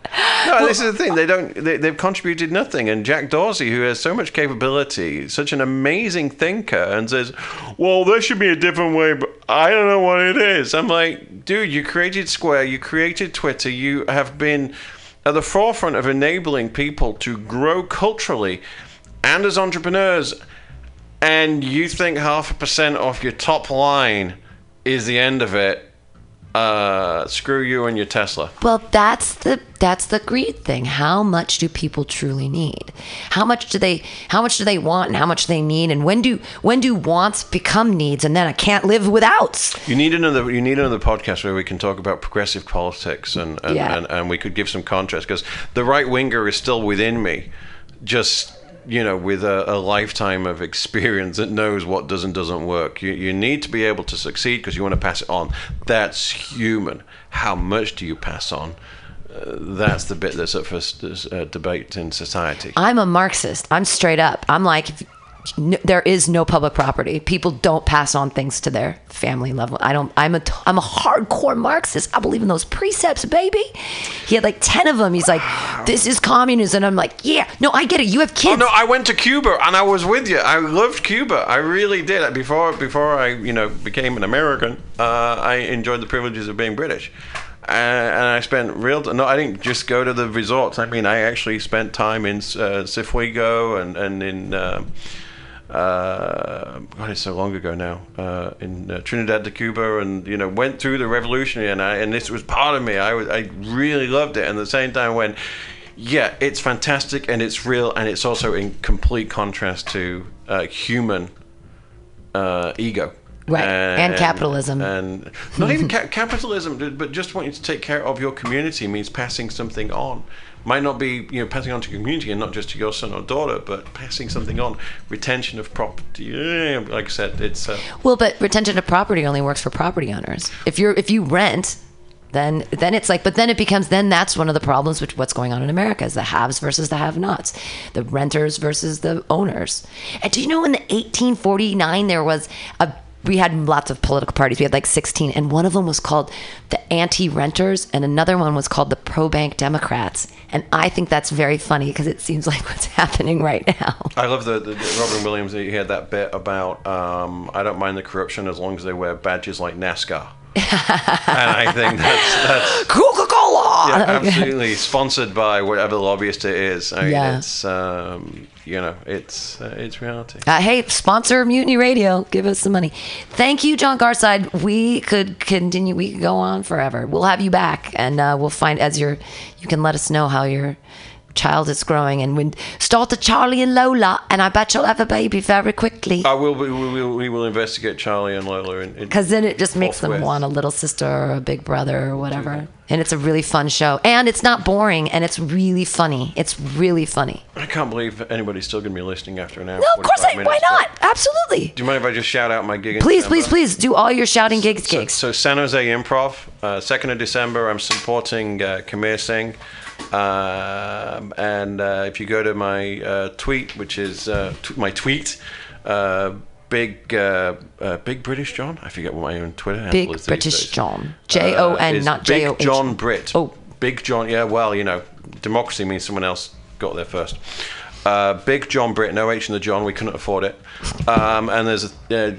No, this is the thing. They don't. They, they've contributed nothing. And Jack Dorsey, who has so much capability, such an amazing thinker, and says, "Well, there should be a different way, but I don't know what it is." I'm like, dude, you created Square, you created Twitter, you have been at the forefront of enabling people to grow culturally and as entrepreneurs, and you think half a percent off your top line is the end of it. Uh, screw you and your Tesla. Well, that's the that's the greed thing. How much do people truly need? How much do they how much do they want and how much they need and when do when do wants become needs and then I can't live without? You need another. You need another podcast where we can talk about progressive politics and and, Yeah. and, and we could give some contrast because the right winger is still within me, just you know, with a, a lifetime of experience that knows what does and doesn't work. You you need to be able to succeed because you want to pass it on. That's human. How much do you pass on? Uh, that's the bit that's for s- uh, debate in society. I'm a Marxist. I'm straight up. I'm like n- there is no public property. People don't pass on things to their family level. I don't. I'm a. t- I'm a hardcore Marxist. I believe in those precepts, baby. He had like ten of them. He's like, "This is communism." I'm like, "Yeah, no, I get it. You have kids." Oh no, I went to Cuba and I was with you. I loved Cuba. I really did. Before before I you know became an American, uh, I enjoyed the privileges of being British. and, and I spent real. No, I didn't just go to the resorts. I mean, I actually spent time in uh, Cifuego and and in. Uh, uh, God, it's so long ago now. Uh, in uh, Trinidad de Cuba, and you know, went through the revolutionary, and I and this was part of me. I was, I really loved it, and at the same time, when yeah, it's fantastic and it's real, and it's also in complete contrast to uh, human uh, ego. Right, and capitalism. and not even ca- capitalism, but just wanting to take care of your community means passing something on. Might not be you know passing on to community and not just to your son or daughter, but passing something on. Retention of property, like I said, it's uh, Well, but retention of property only works for property owners. If you're if you rent, then then it's like but then it becomes then that's one of the problems with what's going on in America is the haves versus the have-nots, the renters versus the owners. And do you know in the 1849 there was a we had lots of political parties. We had like 16, and one of them was called the anti renters, and another one was called the pro bank Democrats. And I think that's very funny because it seems like what's happening right now. I love the, the, the Robin Williams. He had that bit about um, I don't mind the corruption as long as they wear badges like NASCAR. and I think that's that's Coca Cola! yeah, absolutely sponsored by whatever lobbyist it is. I mean, Yeah. it's um, you know, it's uh, it's reality. Uh, hey, sponsor Mutiny Radio. Give us some money. Thank you, John Garside. We could continue. We could go on forever. We'll have you back, and uh, we'll find as your. You can let us know how your child is growing, and when start to Charlie and Lola, and I bet you'll have a baby very quickly. I will. We will. We will investigate Charlie and Lola. Because then it just makes them want a little sister or a big brother or whatever. And it's a really fun show. And it's not boring and it's really funny. It's really funny. I can't believe anybody's still going to be listening after an hour. No, of course I why minutes, but- not? Absolutely. Do you mind if I just shout out my gig? Please, please, please do all your shouting gigs So, gigs. so San Jose Improv, uh, second of December. I'm supporting uh, Kabir Singh, um, and uh, if you go to my uh, tweet, which is uh, t- my tweet, uh, big uh, uh, big British John. I forget what my own Twitter handle Big is. these British days. John. J O N, Uh, not Big J O H. John Brit. Oh. Big John. Yeah, well, you know, democracy means someone else got there first. Uh, Big John Brit, no H in the John. We couldn't afford it. Um, and there's a, uh,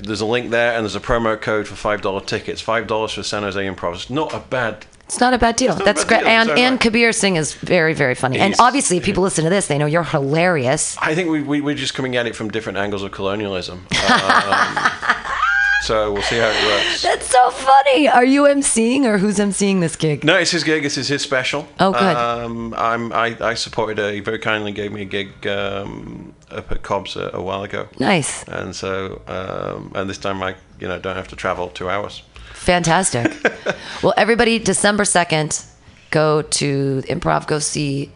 there's a link there, and there's a promo code for five dollar tickets. Five dollars for San Jose Improv. It's not a bad. It's not a bad deal. That's great. deal, And and. Kabir Singh is very, very funny. And obviously, if people listen to this, they know you're hilarious. I think we, we we're just coming at it from different angles of colonialism. Um, so we'll see how it works. That's so funny. Are you emceeing or who's emceeing this gig? No, it's his gig. This is his special. Oh, good. Um, I'm, I, I supported it. He very kindly gave me a gig um, up at Cobb's a, a while ago. Nice. And so, um, and this time I, you know, don't have to travel two hours. Fantastic. well, everybody, December 2nd, go to improv, go see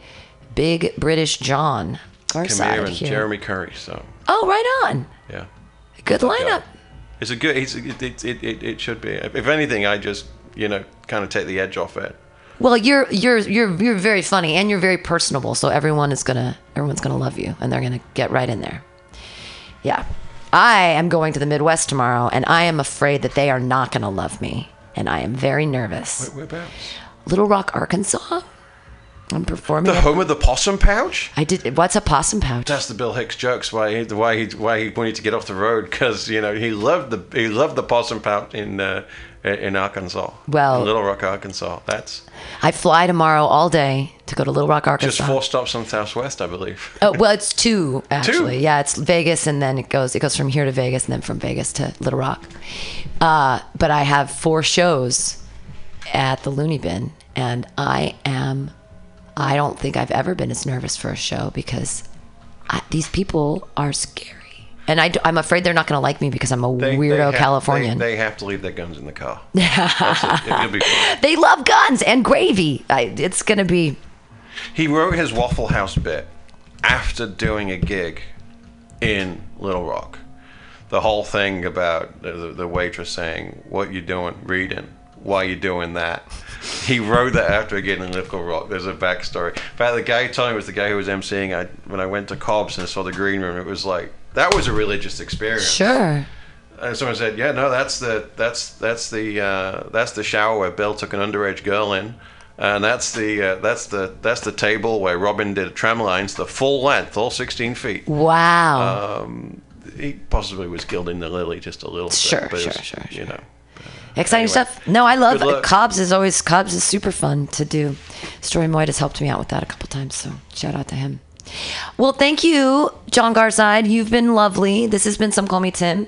Big British John. Kabir and here. Jeremy Curry. So, Oh, right on. yeah. Good lineup. It's a good. It's, it, it, it, it, it should be. If anything, I just, you know, kind of take the edge off it. Well, you're you're you're you're very funny and you're very personable, so everyone is gonna everyone's gonna love you and they're gonna get right in there. Yeah, I am going to the Midwest tomorrow, and I am afraid that they are not gonna love me, and I am very nervous. Whereabouts? Little Rock, Arkansas. I'm performing. The home of the possum pouch. I did. What's a possum pouch? That's the Bill Hicks jokes. Why he, why he, why he wanted to get off the road because you know he loved the he loved the possum pouch in uh, in Arkansas. Well- in Little Rock, Arkansas. That's I fly tomorrow all day to go to Little Rock, Arkansas. just four stops on Southwest, I believe. Oh well, it's two actually. Yeah, it's Vegas, and then it goes it goes from here to Vegas, and then from Vegas to Little Rock. Uh, but I have four shows at the Loony Bin, and I am. I don't think I've ever been as nervous for a show because I, these people are scary, and I, am afraid they're not going to like me because I'm a They- weirdo they have- Californian. They, They, they have to leave their guns in the car. It. Fine. love guns and gravy. I, it's going to be. He wrote his Waffle House bit after doing a gig in Little Rock. The whole thing about the, the, the waitress saying, "What you doing? Reading? Why you doing that?" He wrote that after a gig in Little Rock. There's a backstory. In fact, the guy told me was the guy who was emceeing. I when I went to Cobb's and saw the green room, it was like that was a religious experience. Sure. And someone said, "Yeah, no, that's the that's that's the uh, that's the shower where Bill took an underage girl in, and that's the uh, that's the that's the table where Robin did tramlines, the full length, all 16 feet. Wow. Um, he possibly was gilding the lily just a little Sure, bit, but it sure, sure, you know, Exciting Anyway, stuff. No, I love good. Cobbs is always Cobbs is super fun to do. Story Moyd has helped me out with that a couple times, so shout out to him. Well, thank you, John Garside. You've been lovely. This has been Some Call Me Tim.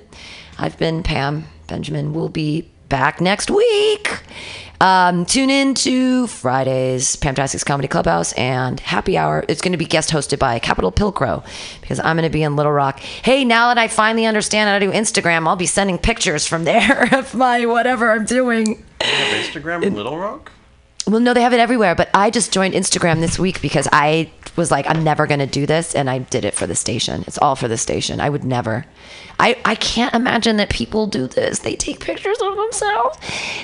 I've been Pam Benjamin. We'll be back next week. Um, tune in to Fridays, Pamtastic's Comedy Clubhouse and Happy Hour. It's going to be guest hosted by Capital Pilcrow because I'm going to be in Little Rock. Hey, now that I finally understand how to do Instagram, I'll be sending pictures from there of my whatever I'm doing. You have Instagram in Little Rock? Well, no, they have it everywhere, but I just joined Instagram this week because I was like, I'm never going to do this. And I did it for the station. It's all for the station. I would never. I, I can't imagine that people do this. They take pictures of themselves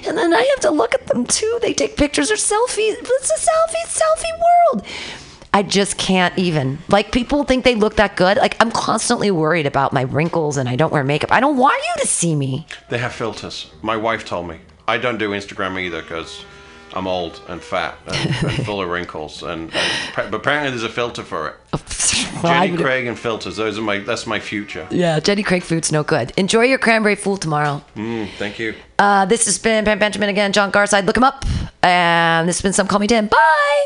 and then I have to look at them too. They take pictures or selfies. It's a selfie, selfie world. I just can't even. Like, people think they look that good. Like, I'm constantly worried about my wrinkles and I don't wear makeup. I don't want you to see me. They have filters. My wife told me. I don't do Instagram either because I'm old and fat and, and full of wrinkles. And, and but apparently there's a filter for it. Well, Jenny Craig and filters. Those are my. That's my future. Yeah, Jenny Craig food's no good. Enjoy your cranberry fool tomorrow. Mm, thank you. Uh, this has been Pam Benjamin again, John Garside. Look him up. And this has been Some Call Me Tim. Bye.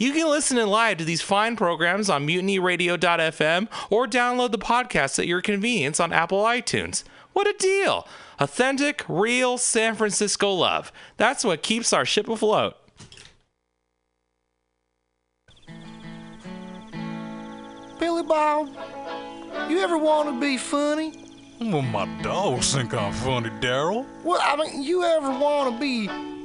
You can listen in live to these fine programs on mutinyradio.fm or download the podcast at your convenience on Apple iTunes. What a deal! Authentic, real San Francisco love. That's what keeps our ship afloat. Billy Bob, you ever want to be funny? Well, my dogs think I'm funny, Daryl. Well, I mean, you ever want to be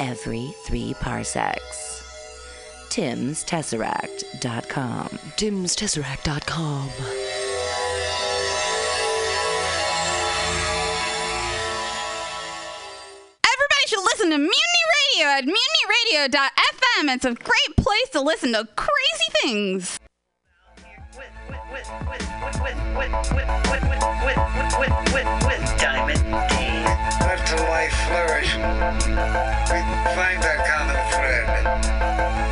every three parsecs. Tim'sTesseract.com. TimsTesseract.com. Everybody should listen to Mutiny Radio at mutinyradio.fm. It's a great place to listen to crazy things. Diamond Dave. Let the life flourish. We find that common thread.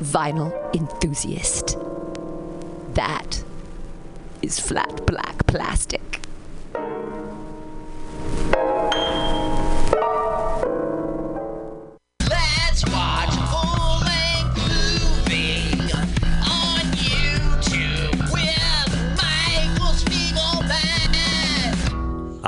vinyl enthusiast. That is flat black plastic.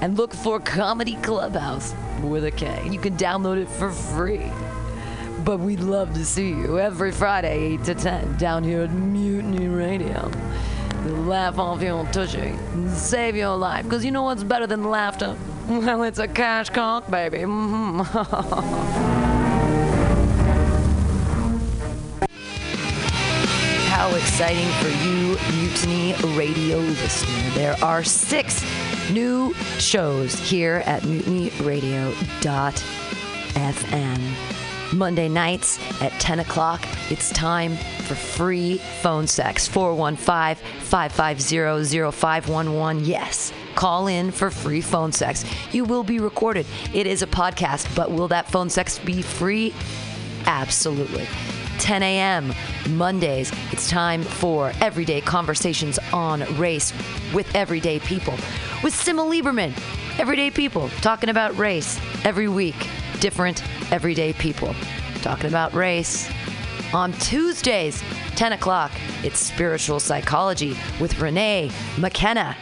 and look for Comedy Clubhouse with a K. You can download it for free. But we'd love to see you every Friday, 8 to 10, down here at Mutiny Radio. Laugh off your tushy and save your life. Because you know what's better than laughter? Well, it's a cash cock, baby. How exciting for you, Mutiny Radio listener. There are six new shows here at mutinyradio.fm. Monday nights at 10 o'clock, it's time for free phone sex. 415 550 0511. Yes, call in for free phone sex. You will be recorded. It is a podcast, but will that phone sex be free? Absolutely. 10 a.m. Mondays, it's time for everyday conversations on race with everyday people. With Sima Lieberman, everyday people talking about race every week. Different everyday people talking about race. On Tuesdays, 10 o'clock, it's spiritual psychology with Renee McKenna.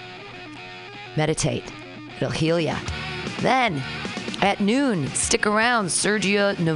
Meditate, it'll heal ya. Then at noon, stick around, Sergio Navarro.